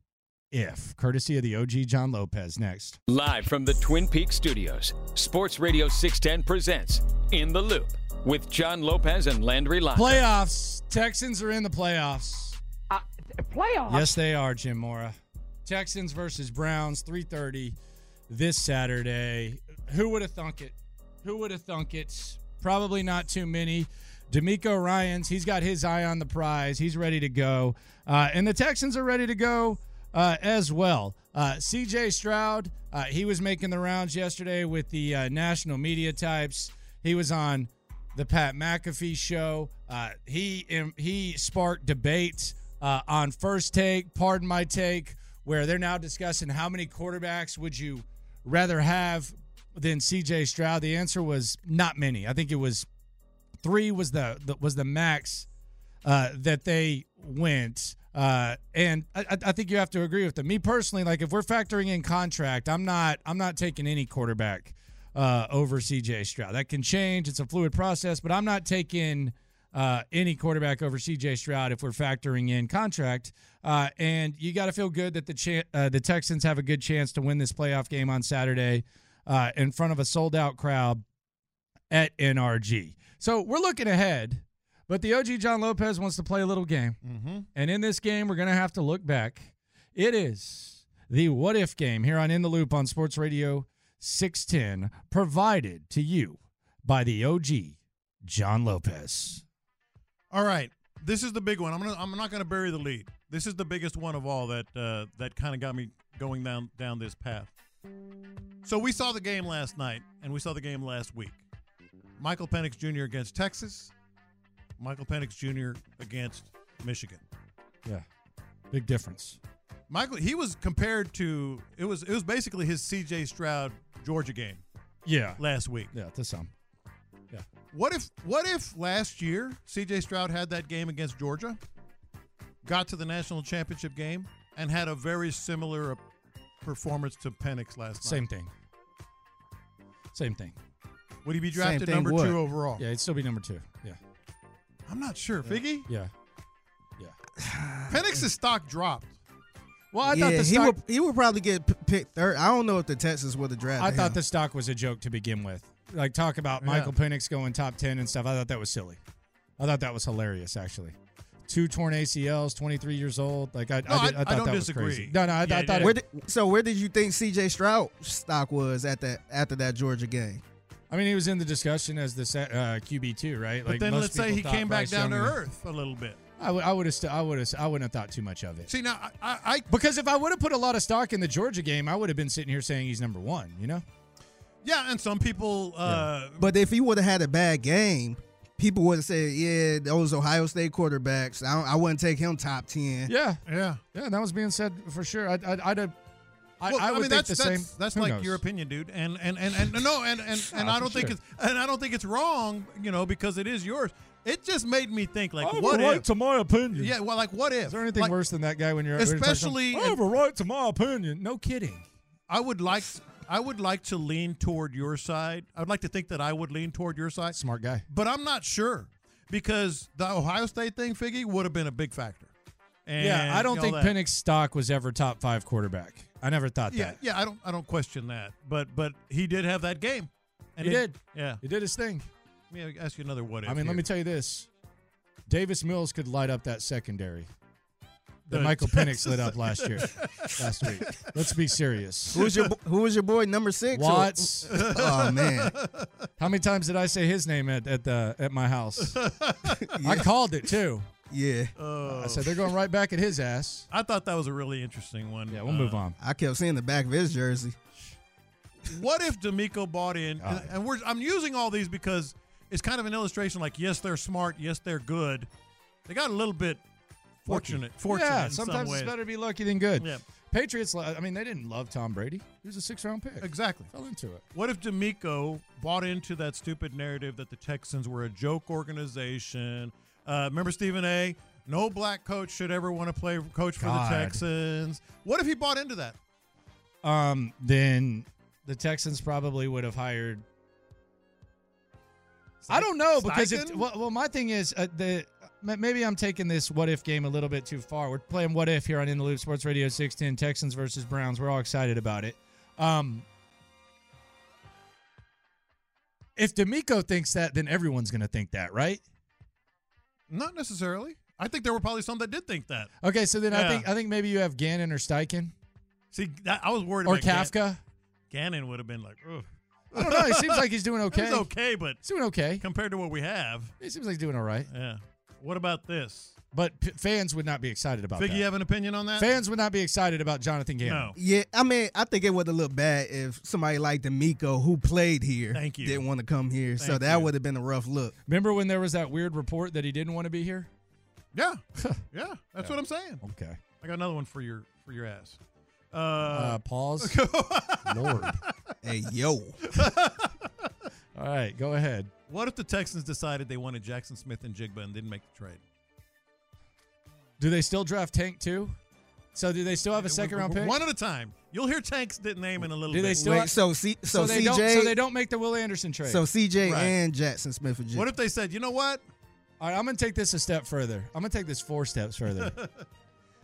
[SPEAKER 1] if, courtesy of the OG John Lopez next.
[SPEAKER 19] Live from the Twin Peaks studios, Sports Radio 610 presents In the Loop with John Lopez and Landry Locker.
[SPEAKER 1] Playoffs. Texans are in the playoffs.
[SPEAKER 18] Uh, playoffs?
[SPEAKER 1] Yes, they are, Jim Mora. Texans versus Browns, 3:30 this Saturday. Who would have thunk it? Who would have thunk it? Probably not too many. DeMeco Ryans, he's got his eye on the prize. He's ready to go, uh, and the Texans are ready to go uh, as well. Uh, C.J. Stroud, uh, he was making the rounds yesterday with the uh, national media types. He was on the Pat McAfee show. Uh, he he sparked debate uh, on first take. Pardon my take, where they're now discussing how many quarterbacks would you rather have than C.J. Stroud. The answer was not many. I think it was three was the, the was the max uh, that they went. Uh, and I, I- think you have to agree with them. Me personally, like if we're factoring in contract, I'm not I'm not taking any quarterback uh, over CJ Stroud. That can change. It's a fluid process, but I'm not taking uh, any quarterback over CJ Stroud if we're factoring in contract. Uh, and you got to feel good that the cha- uh, the Texans have a good chance to win this playoff game on Saturday uh, in front of a sold out crowd at NRG. So we're looking ahead, but the OG John Lopez wants to play a little game.
[SPEAKER 2] Mm-hmm.
[SPEAKER 1] And in this game, we're going to have to look back. It is the What If game here on In the Loop on Sports Radio 610, provided to you by the OG John Lopez.
[SPEAKER 2] All right, this is the big one. I'm gonna. I'm not gonna bury the lead. This is the biggest one of all that uh, that kind of got me going down down this path. So we saw the game last night, and we saw the game last week. Michael Penix Jr. against Texas. Michael Penix Jr. against Michigan.
[SPEAKER 1] Yeah, big difference.
[SPEAKER 2] Michael, he was compared to it was it was basically his C.J. Stroud Georgia game.
[SPEAKER 1] Yeah.
[SPEAKER 2] last week.
[SPEAKER 1] Yeah, to some. Yeah.
[SPEAKER 2] What if what if last year CJ Stroud had that game against Georgia, got to the national championship game, and had a very similar performance to Penix last
[SPEAKER 1] Same
[SPEAKER 2] night?
[SPEAKER 1] Same thing. Same thing.
[SPEAKER 2] Would he be drafted number
[SPEAKER 3] what?
[SPEAKER 2] two overall?
[SPEAKER 1] Yeah, it'd still be number two. Yeah.
[SPEAKER 2] I'm not sure. Figgy?
[SPEAKER 1] Yeah. Yeah. *sighs*
[SPEAKER 2] Penix's stock dropped.
[SPEAKER 1] Well, I
[SPEAKER 3] yeah,
[SPEAKER 1] thought the
[SPEAKER 3] he
[SPEAKER 1] stock,
[SPEAKER 3] would he would probably get p- picked third. I don't know if the Texans would have drafted.
[SPEAKER 1] I thought
[SPEAKER 3] him.
[SPEAKER 1] the stock was a joke to begin with. Like talk about Michael Penix going top ten and stuff. I thought that was silly. I thought that was hilarious, actually. Two torn ACLs, 23 years old. Like I,
[SPEAKER 2] No,
[SPEAKER 1] I, did,
[SPEAKER 2] I-
[SPEAKER 1] I
[SPEAKER 2] I
[SPEAKER 1] thought
[SPEAKER 2] don't
[SPEAKER 1] that
[SPEAKER 2] disagree.
[SPEAKER 1] was crazy. No, no, I,
[SPEAKER 2] Yeah,
[SPEAKER 1] I thought.
[SPEAKER 3] Where
[SPEAKER 1] It,
[SPEAKER 3] did, so where did you think C.J. Stroud stock was at that after that Georgia game?
[SPEAKER 1] I mean, he was in the discussion as the uh, QB two, right?
[SPEAKER 2] But
[SPEAKER 1] Like
[SPEAKER 2] then
[SPEAKER 1] most
[SPEAKER 2] let's say he
[SPEAKER 1] thought
[SPEAKER 2] came back
[SPEAKER 1] Bryce
[SPEAKER 2] down to earth a little bit.
[SPEAKER 1] I would, I would have, st- I would have, I wouldn't have thought too much of it.
[SPEAKER 2] See now, I, I
[SPEAKER 1] Because if I would have put a lot of stock in the Georgia game, I would have been sitting here saying he's number one. You know?
[SPEAKER 2] Yeah, and some people uh,
[SPEAKER 3] But if he would have had a bad game, people would have said, "Yeah, those Ohio State quarterbacks. I, don't, I wouldn't take him top ten.
[SPEAKER 1] Yeah,
[SPEAKER 2] yeah,
[SPEAKER 1] yeah. That was being said for sure. I'd, I'd, I'd have. I,
[SPEAKER 2] Well,
[SPEAKER 1] I, would
[SPEAKER 2] mean,
[SPEAKER 1] think
[SPEAKER 2] that's
[SPEAKER 1] the
[SPEAKER 2] that's,
[SPEAKER 1] same.
[SPEAKER 2] that's
[SPEAKER 1] Who
[SPEAKER 2] like
[SPEAKER 1] knows?
[SPEAKER 2] your opinion, dude. And and and and no, and and, *laughs* and
[SPEAKER 1] Oh,
[SPEAKER 2] I don't think
[SPEAKER 1] sure.
[SPEAKER 2] it's and I don't think it's wrong, you know, because it is yours. It just made me think, like,
[SPEAKER 1] I have
[SPEAKER 2] what
[SPEAKER 1] a right
[SPEAKER 2] if?
[SPEAKER 1] to my opinion.
[SPEAKER 2] Yeah, well, like, what if?
[SPEAKER 1] Is there anything
[SPEAKER 2] Like,
[SPEAKER 1] worse than that guy when you're when you're talking-
[SPEAKER 2] Especially
[SPEAKER 1] I have a right to my opinion. No kidding.
[SPEAKER 2] I would like I would like to lean toward your side. I would like to think that I would lean toward your side.
[SPEAKER 1] Smart guy.
[SPEAKER 2] But I'm not sure because the Ohio State thing, Figgy, would have been a big factor. And
[SPEAKER 1] yeah, I don't think
[SPEAKER 2] that.
[SPEAKER 1] Stock was ever top five quarterback. I never thought
[SPEAKER 2] Yeah,
[SPEAKER 1] that.
[SPEAKER 2] yeah, I don't I don't question that. But but he did have that game.
[SPEAKER 1] And he
[SPEAKER 2] it-
[SPEAKER 1] did.
[SPEAKER 2] Yeah.
[SPEAKER 1] He did his thing.
[SPEAKER 2] Let me ask you another what if.
[SPEAKER 1] I mean, let me tell you this: Davis Mills could light up that secondary. That Michael Penix
[SPEAKER 2] Texas-
[SPEAKER 1] lit up last year, *laughs* last week. Let's be serious.
[SPEAKER 3] Who was your bo- Who was your boy number six?
[SPEAKER 1] Watts. *laughs*
[SPEAKER 3] oh man,
[SPEAKER 1] How many times did I say his name at at the at my house? *laughs* I called it too.
[SPEAKER 3] yeah.
[SPEAKER 1] I said they're going right back at his ass.
[SPEAKER 2] I thought that was a really interesting one.
[SPEAKER 1] Yeah, we'll move
[SPEAKER 2] Uh,
[SPEAKER 1] on.
[SPEAKER 3] I kept seeing the back of his jersey.
[SPEAKER 2] What if DeMeco bought in?
[SPEAKER 1] God.
[SPEAKER 2] And, and we're I'm using all these because it's kind of an illustration. Like, yes, they're smart. Yes, they're good. They got a little bit fortunate. Fortunate.
[SPEAKER 1] yeah,
[SPEAKER 2] some
[SPEAKER 1] sometimes
[SPEAKER 2] ways.
[SPEAKER 1] it's better to be lucky than good.
[SPEAKER 2] Yeah.
[SPEAKER 1] Patriots. I mean, they didn't love Tom Brady. He was a six round pick.
[SPEAKER 2] Exactly.
[SPEAKER 1] Fell into it.
[SPEAKER 2] What if DeMeco bought into that stupid narrative that the Texans were a joke organization? Uh, remember Stephen A. No black coach should ever want to play coach for
[SPEAKER 1] God.
[SPEAKER 2] the Texans. What if he bought into that?
[SPEAKER 1] Um, then the Texans probably would have hired. I don't know because if well, well, my thing is uh, the maybe I'm taking this what if game a little bit too far. We're playing what if here on In the Loop Sports Radio 610 Texans versus Browns. We're all excited about it. Um, if DeMeco thinks that, then everyone's going to think that, right?
[SPEAKER 2] Not necessarily. I think there were probably some that did think that.
[SPEAKER 1] Okay, so then I think I think maybe you have Gannon or Steichen
[SPEAKER 2] See, that, I was worried
[SPEAKER 1] or
[SPEAKER 2] about
[SPEAKER 1] Kafka.
[SPEAKER 2] Gannon would have been like, Ugh.
[SPEAKER 1] I don't know. He seems like he's doing *laughs* okay.
[SPEAKER 2] He's okay, but
[SPEAKER 1] He's doing okay.
[SPEAKER 2] compared to what we have,
[SPEAKER 1] He seems like he's doing all right.
[SPEAKER 2] yeah. What about this?
[SPEAKER 1] But p- fans would not be excited about
[SPEAKER 2] Figgy,
[SPEAKER 1] that.
[SPEAKER 2] you have an opinion on that?
[SPEAKER 1] Fans would not be excited about Jonathan Gannon.
[SPEAKER 2] No.
[SPEAKER 3] Yeah, I mean, I think it would have looked bad if somebody like DeMeco, who played here,
[SPEAKER 2] Thank you.
[SPEAKER 3] didn't want to come here. so
[SPEAKER 2] Thank
[SPEAKER 3] that
[SPEAKER 2] you.
[SPEAKER 3] would have been a rough look.
[SPEAKER 1] Remember when there was that weird report that he didn't want to be here?
[SPEAKER 2] Yeah, *laughs* yeah. That's what I'm saying.
[SPEAKER 1] Okay.
[SPEAKER 2] I got another one for your for your ass. Uh,
[SPEAKER 1] Uh, pause. *laughs* Lord.
[SPEAKER 3] Hey, yo. *laughs*
[SPEAKER 1] All right, go ahead.
[SPEAKER 2] What if the Texans decided they wanted Jaxon Smith-Njigba and didn't make the trade?
[SPEAKER 1] Do they still draft Tank too? So do they still have a second round pick?
[SPEAKER 2] One at a time. You'll hear Tank's name in a little
[SPEAKER 1] Do
[SPEAKER 2] bit.
[SPEAKER 1] they still
[SPEAKER 3] Wait,
[SPEAKER 1] have-
[SPEAKER 3] so C, so,
[SPEAKER 1] they
[SPEAKER 3] CJ,
[SPEAKER 1] don't so they don't make the Will Anderson trade.
[SPEAKER 3] so CJ
[SPEAKER 2] Right.
[SPEAKER 3] and Jaxon Smith-Njigba.
[SPEAKER 2] What if they said, you know what?
[SPEAKER 1] All right, I'm going to take this a step further. I'm going to take this four steps further. *laughs*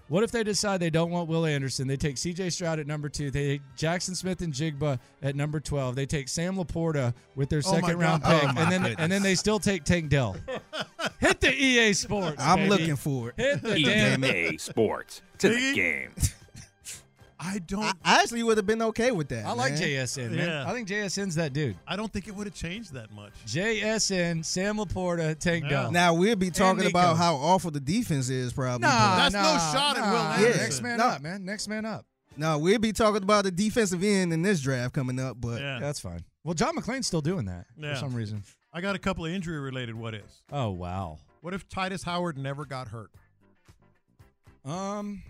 [SPEAKER 1] what if they decide they don't want Will Anderson? They take CJ Stroud at number two. They take Jaxon Smith-Njigba at number 12. They take Sam LaPorta with their
[SPEAKER 2] Oh
[SPEAKER 1] second round
[SPEAKER 2] God.
[SPEAKER 1] pick.
[SPEAKER 3] Oh
[SPEAKER 1] and then
[SPEAKER 3] goodness.
[SPEAKER 1] and then they still take Tank Dell. *laughs* Hit the EA Sports.
[SPEAKER 3] I'm
[SPEAKER 1] baby.
[SPEAKER 3] looking for it.
[SPEAKER 1] Hit the.
[SPEAKER 13] EA Sports. To the
[SPEAKER 2] See?
[SPEAKER 13] game. *laughs*
[SPEAKER 2] I don't.
[SPEAKER 3] I,
[SPEAKER 2] I,
[SPEAKER 3] I actually would have been okay with that.
[SPEAKER 1] I like. JSN, man.
[SPEAKER 2] Yeah.
[SPEAKER 1] I think JSN's that dude.
[SPEAKER 2] I don't think it would have changed that much.
[SPEAKER 1] JSN, Sam LaPorta, Tank
[SPEAKER 2] Yeah.
[SPEAKER 1] Dell.
[SPEAKER 3] Now we'll be talking about how awful the defense is, probably.
[SPEAKER 1] Nah,
[SPEAKER 2] That's no
[SPEAKER 1] nah,
[SPEAKER 2] shot at
[SPEAKER 1] nah.
[SPEAKER 2] Will
[SPEAKER 1] Yeah, Next man
[SPEAKER 3] No.
[SPEAKER 1] up, man. Next man up.
[SPEAKER 3] but- no, we'll be talking about the defensive end in this draft coming up. But
[SPEAKER 2] Yeah.
[SPEAKER 1] Yeah, that's fine. Well, John McClain's still doing that
[SPEAKER 2] Yeah.
[SPEAKER 1] for some reason.
[SPEAKER 2] I got a couple of injury related what ifs.
[SPEAKER 1] Oh wow.
[SPEAKER 2] What if Tytus Howard never got hurt?
[SPEAKER 1] Um,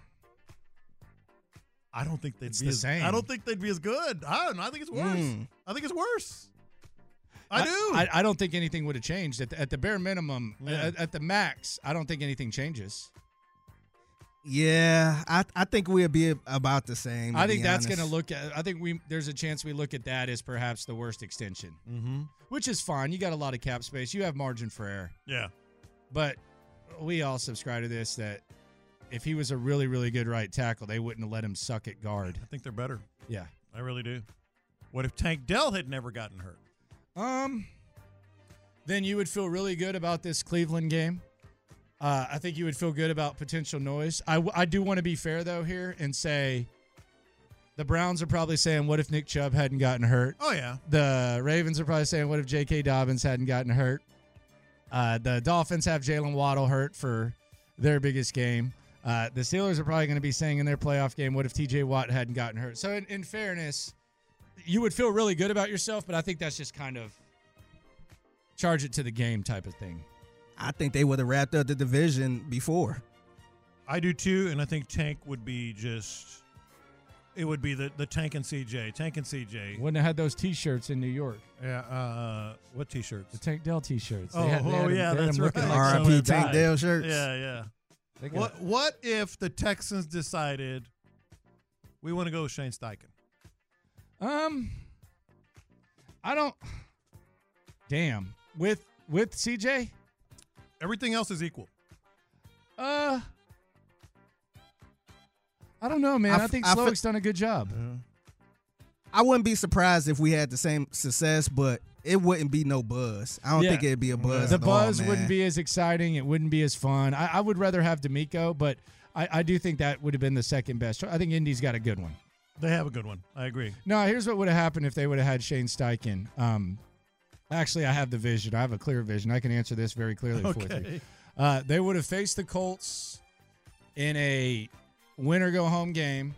[SPEAKER 2] I don't think they'd
[SPEAKER 1] It's
[SPEAKER 2] be
[SPEAKER 1] the
[SPEAKER 2] as,
[SPEAKER 1] same.
[SPEAKER 2] I don't think they'd be as good. I don't know. I think it's worse.
[SPEAKER 3] Mm.
[SPEAKER 2] I think it's worse. I, do.
[SPEAKER 1] I, I don't think anything would have changed at the, at the bare minimum.
[SPEAKER 2] Yeah.
[SPEAKER 1] At, at the max, I don't think anything changes.
[SPEAKER 3] yeah, I I think we'll be about the same.
[SPEAKER 1] I think that's going to look at. I think we there's a chance we look at that as perhaps the worst extension,
[SPEAKER 2] mm-hmm.
[SPEAKER 1] which is fine. You got a lot of cap space. You have margin for error.
[SPEAKER 2] Yeah.
[SPEAKER 1] But we all subscribe to this that if he was a really really good right tackle, they wouldn't have let him suck at guard.
[SPEAKER 2] I think they're better.
[SPEAKER 1] Yeah.
[SPEAKER 2] I really do. What if Tank Dell had never gotten hurt?
[SPEAKER 1] Um, then you would feel really good about this Cleveland game. Uh, I think you would feel good about potential noise. I, I do want to be fair though here and say the Browns are probably saying, "What if Nick Chubb hadn't gotten hurt?"
[SPEAKER 2] Oh yeah.
[SPEAKER 1] The Ravens are probably saying, "What if J.K. Dobbins hadn't gotten hurt?" Uh, the Dolphins have Jaylen Waddle hurt for their biggest game. Uh, the Steelers are probably going to be saying in their playoff game, "What if T.J. Watt hadn't gotten hurt?" So, in, in fairness, you would feel really good about yourself, but I think that's just kind of charge it to the game type of thing.
[SPEAKER 3] I think they would have wrapped up the division before.
[SPEAKER 2] I do too, and I think Tank would be just. It would be the, the Tank and CJ. Tank and CJ.
[SPEAKER 1] Wouldn't have had those T-shirts in New York.
[SPEAKER 2] Yeah. Uh, what T-shirts?
[SPEAKER 1] The Tank Dell T-shirts. They
[SPEAKER 2] Oh,
[SPEAKER 1] had- they had
[SPEAKER 2] oh
[SPEAKER 1] them-
[SPEAKER 2] yeah,
[SPEAKER 1] they had
[SPEAKER 2] that's right.
[SPEAKER 1] looking like
[SPEAKER 3] R.I.P.
[SPEAKER 1] someone
[SPEAKER 3] Tank
[SPEAKER 1] died.
[SPEAKER 3] Dell shirts.
[SPEAKER 2] Yeah, yeah.
[SPEAKER 1] They got-
[SPEAKER 2] What What if the Texans decided we want to go with Shane Steichen?
[SPEAKER 1] Um, I don't. Damn. With with CJ.
[SPEAKER 2] Everything else is equal.
[SPEAKER 1] Uh. I don't know, man.
[SPEAKER 3] I
[SPEAKER 1] I,
[SPEAKER 3] f-
[SPEAKER 1] think
[SPEAKER 3] I f-
[SPEAKER 1] Slowik's done a good job.
[SPEAKER 3] I wouldn't be surprised if we had the same success, but it wouldn't be no buzz. I don't
[SPEAKER 1] Yeah.
[SPEAKER 3] think it'd be a buzz.
[SPEAKER 1] the
[SPEAKER 3] at all,
[SPEAKER 1] buzz
[SPEAKER 3] man.
[SPEAKER 1] wouldn't be as exciting. It wouldn't be as fun. I, I would rather have DeMeco, but I, I do think that would have been the second best. I think Indy's got a good one.
[SPEAKER 2] They have a good one. I agree.
[SPEAKER 1] No, here's what would have happened if they would have had Shane Steichen. Um, actually, I have the vision. I have a clear vision. I can answer this very clearly for you. Uh, they would have faced the Colts in a win or go home game,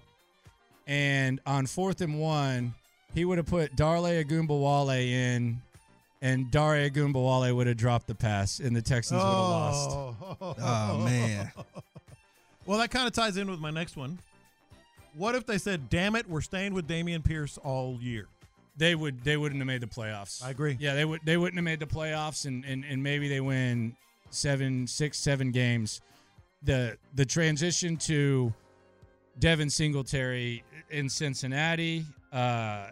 [SPEAKER 1] and on fourth and one, he would have put Darley Ogunbowale in, and Dare Ogunbowale would have dropped the pass, and the Texans would have lost.
[SPEAKER 3] Oh, man. *laughs*
[SPEAKER 2] Well, that kind of ties in with my next one. What if they said, "Damn it, we're staying with Dameon Pierce all year"?
[SPEAKER 1] They would. They wouldn't have made the playoffs.
[SPEAKER 2] I agree.
[SPEAKER 1] Yeah, they would. They wouldn't have made the playoffs, and and, and maybe they win seven, six, seven games. The the transition to Devin Singletary in Cincinnati uh,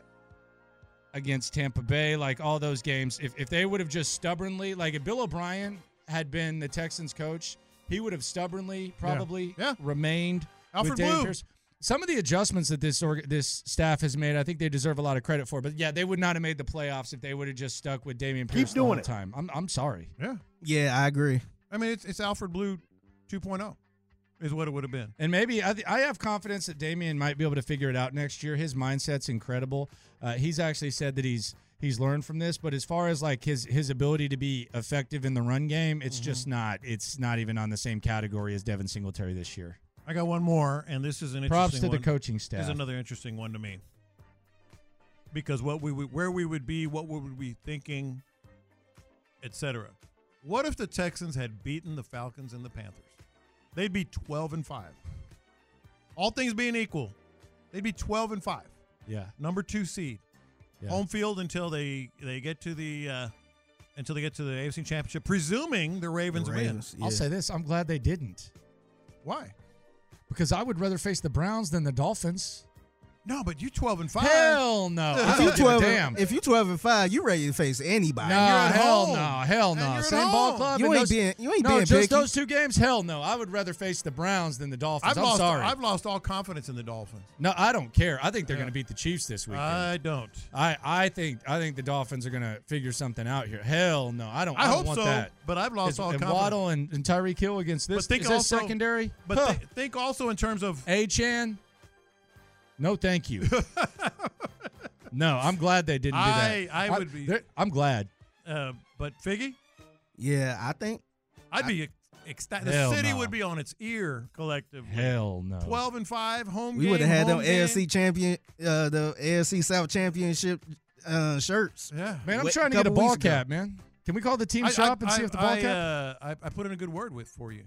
[SPEAKER 1] against Tampa Bay, like all those games, if if they would have just stubbornly, like if Bill O'Brien had been the Texans coach, he would have stubbornly probably
[SPEAKER 2] Yeah.
[SPEAKER 1] remained
[SPEAKER 2] Alfred
[SPEAKER 1] with Dameon
[SPEAKER 2] Blue.
[SPEAKER 1] Pierce. Some of the adjustments that this org- this staff has made, I think they deserve a lot of credit for. But yeah, they would not have made the playoffs if they would have just stuck with Dameon Pierce the
[SPEAKER 2] doing
[SPEAKER 1] whole
[SPEAKER 2] it.
[SPEAKER 1] time. I'm I'm sorry.
[SPEAKER 2] Yeah.
[SPEAKER 3] Yeah, I agree.
[SPEAKER 2] I mean, it's it's Alfred Blue 2.0 is what it would have been.
[SPEAKER 1] And maybe I, th- I have confidence that Dameon might be able to figure it out next year. His mindset's incredible. Uh, he's actually said that he's he's learned from this. But as far as like his his ability to be effective in the run game, it's just not. It's not even on the same category as Devin Singletary this year.
[SPEAKER 2] I got one more, and this is an interesting
[SPEAKER 1] Props to the
[SPEAKER 2] one.
[SPEAKER 1] coaching
[SPEAKER 2] This
[SPEAKER 1] staff.
[SPEAKER 2] is another interesting one to me. Because what we would, where we would be, what we would be thinking, etc. What if the Texans had beaten the Falcons and the Panthers? They'd be 12 and 5. All things being equal, they'd be 12 and 5.
[SPEAKER 1] Yeah.
[SPEAKER 2] Number 2 seed.
[SPEAKER 1] Yeah.
[SPEAKER 2] Home field until they they get to the uh until they get to the AFC Championship, presuming the Ravens,
[SPEAKER 3] Ravens,
[SPEAKER 2] win.
[SPEAKER 1] I'll say this: I'm glad they didn't,
[SPEAKER 2] Why?
[SPEAKER 1] because I would rather face the Browns than the Dolphins.
[SPEAKER 2] No, but you 12 and 5.
[SPEAKER 1] Hell no!
[SPEAKER 3] If you twelve,
[SPEAKER 1] damn.
[SPEAKER 3] if you twelve and five, you ready to face anybody.
[SPEAKER 1] No, hell
[SPEAKER 2] home.
[SPEAKER 1] no, hell no. Same ball club.
[SPEAKER 3] You ain't
[SPEAKER 1] those-
[SPEAKER 3] being- you ain't
[SPEAKER 1] no,
[SPEAKER 3] being
[SPEAKER 1] just
[SPEAKER 3] picky.
[SPEAKER 1] those two games. Hell no. I would rather face the Browns than the Dolphins.
[SPEAKER 2] I've
[SPEAKER 1] I'm
[SPEAKER 2] lost
[SPEAKER 1] sorry.
[SPEAKER 2] I've lost all confidence in the Dolphins.
[SPEAKER 1] no, I don't care. I think they're
[SPEAKER 2] Yeah.
[SPEAKER 1] going to beat the Chiefs this weekend.
[SPEAKER 2] I don't.
[SPEAKER 1] I, I think I think the Dolphins are going to figure something out here. Hell no, I don't.
[SPEAKER 2] I
[SPEAKER 1] I, don't
[SPEAKER 2] hope
[SPEAKER 1] want
[SPEAKER 2] so,
[SPEAKER 1] that.
[SPEAKER 2] but I've lost
[SPEAKER 1] Is-
[SPEAKER 2] all
[SPEAKER 1] and
[SPEAKER 2] confidence.
[SPEAKER 1] Waddle and, and Tyreek Hill against this.
[SPEAKER 2] But think
[SPEAKER 1] is
[SPEAKER 2] also-
[SPEAKER 1] secondary?
[SPEAKER 2] But
[SPEAKER 1] Huh.
[SPEAKER 2] thi- think also in terms of
[SPEAKER 1] A Chan. No, thank you. *laughs* no, I'm glad they didn't do that.
[SPEAKER 2] I- I would be-
[SPEAKER 1] I'm glad.
[SPEAKER 2] uh, but Figgy,
[SPEAKER 3] Yeah, I think
[SPEAKER 2] I'd be ec- ecstatic. The
[SPEAKER 1] Hell
[SPEAKER 2] city
[SPEAKER 1] no.
[SPEAKER 2] would be on its ear collectively.
[SPEAKER 1] Hell no.
[SPEAKER 2] 12 and 5 home
[SPEAKER 3] we
[SPEAKER 2] game.
[SPEAKER 3] would have had them
[SPEAKER 2] home game.
[SPEAKER 3] AFC champion, uh, the AFC South championship uh, shirts.
[SPEAKER 2] Yeah.
[SPEAKER 1] Man, I'm
[SPEAKER 3] Wait,
[SPEAKER 1] trying to get a
[SPEAKER 3] couple
[SPEAKER 1] ball
[SPEAKER 3] weeks ago.
[SPEAKER 1] cap, man. Can we call the team
[SPEAKER 2] I-
[SPEAKER 1] shop
[SPEAKER 2] I-
[SPEAKER 1] and see if the ball
[SPEAKER 2] I,
[SPEAKER 1] cap?
[SPEAKER 2] Uh, I, I put in a good word with for you.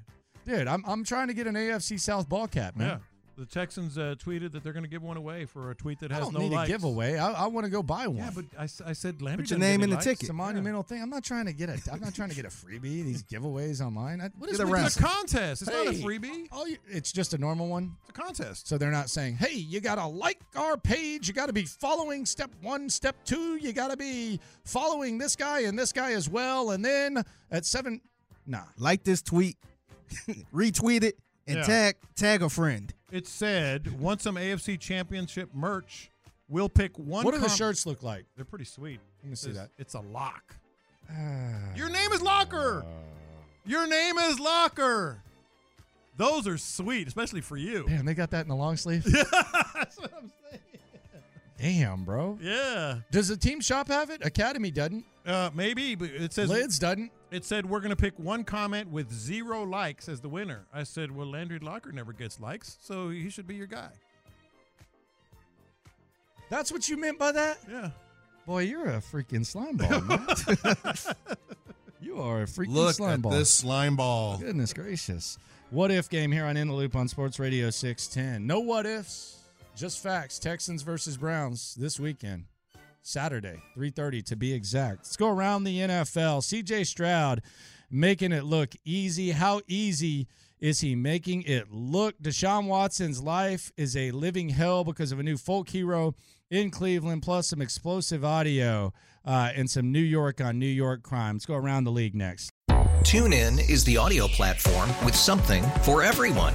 [SPEAKER 1] Dude, I'm I'm trying to get an AFC South ball cap, man.
[SPEAKER 2] Yeah. The Texans uh, tweeted that they're going to give one away for a tweet that has
[SPEAKER 1] I
[SPEAKER 2] has
[SPEAKER 1] don't
[SPEAKER 2] no
[SPEAKER 1] need
[SPEAKER 2] likes.
[SPEAKER 1] a giveaway. I, I want to go buy one.
[SPEAKER 2] Yeah, but I, s- I said Landry
[SPEAKER 3] Put your
[SPEAKER 2] doesn't get
[SPEAKER 3] name
[SPEAKER 2] any
[SPEAKER 3] in the
[SPEAKER 2] likes.
[SPEAKER 3] ticket.
[SPEAKER 1] it's a monumental thing. I'm not trying to get a. I'm not trying to get a freebie. These giveaways online. I, what is
[SPEAKER 3] Get a
[SPEAKER 1] with.
[SPEAKER 2] It's a contest. It's not a
[SPEAKER 1] Hey.
[SPEAKER 2] freebie.
[SPEAKER 1] Oh, you, it's just a normal one.
[SPEAKER 2] It's a contest.
[SPEAKER 1] So they're not saying, "Hey, you got to like our page. You got to be following step 1, step 2, you got to be following this guy and this guy as well." And then at 7 Nah.
[SPEAKER 3] Like this tweet, *laughs* retweet it, and
[SPEAKER 2] Yeah.
[SPEAKER 3] tag tag a friend.
[SPEAKER 2] It said, want some AFC Championship merch? We'll pick one.
[SPEAKER 1] What do the shirts look like?
[SPEAKER 2] They're pretty sweet.
[SPEAKER 1] Let me see
[SPEAKER 2] It's-
[SPEAKER 1] that.
[SPEAKER 2] It's a lock. Your name is Locker. Your name is Locker. Those are sweet, especially for you.
[SPEAKER 1] Damn, they got that in the long sleeve. *laughs*
[SPEAKER 2] That's what I'm saying.
[SPEAKER 1] Damn, bro.
[SPEAKER 2] Yeah.
[SPEAKER 1] Does the team shop have it? Academy doesn't.
[SPEAKER 2] Uh, maybe, but it says
[SPEAKER 1] Lids doesn't.
[SPEAKER 2] It said we're going to pick one comment with zero likes as the winner. I said, well, Landry Locker never gets likes, so he should be your guy.
[SPEAKER 1] That's what you meant by that?
[SPEAKER 2] Yeah.
[SPEAKER 1] Boy, you're a freaking slime ball, man. *laughs* *laughs* you are a freaking
[SPEAKER 20] Look
[SPEAKER 1] slime
[SPEAKER 20] at
[SPEAKER 1] ball.
[SPEAKER 20] this slime ball.
[SPEAKER 1] Goodness gracious. What if game here on In the Loop on Sports Radio 610. No what ifs, just facts. Texans versus Browns this weekend. Saturday, 3:30 to be exact. Let's go around the NFL. CJ Stroud making it look easy. How easy is he making it look? Deshaun Watson's life is a living hell because of a new folk hero in Cleveland, plus some explosive audio uh, and some New York on New York crime. Let's go around the league next.
[SPEAKER 11] TuneIn is the audio platform with something for everyone.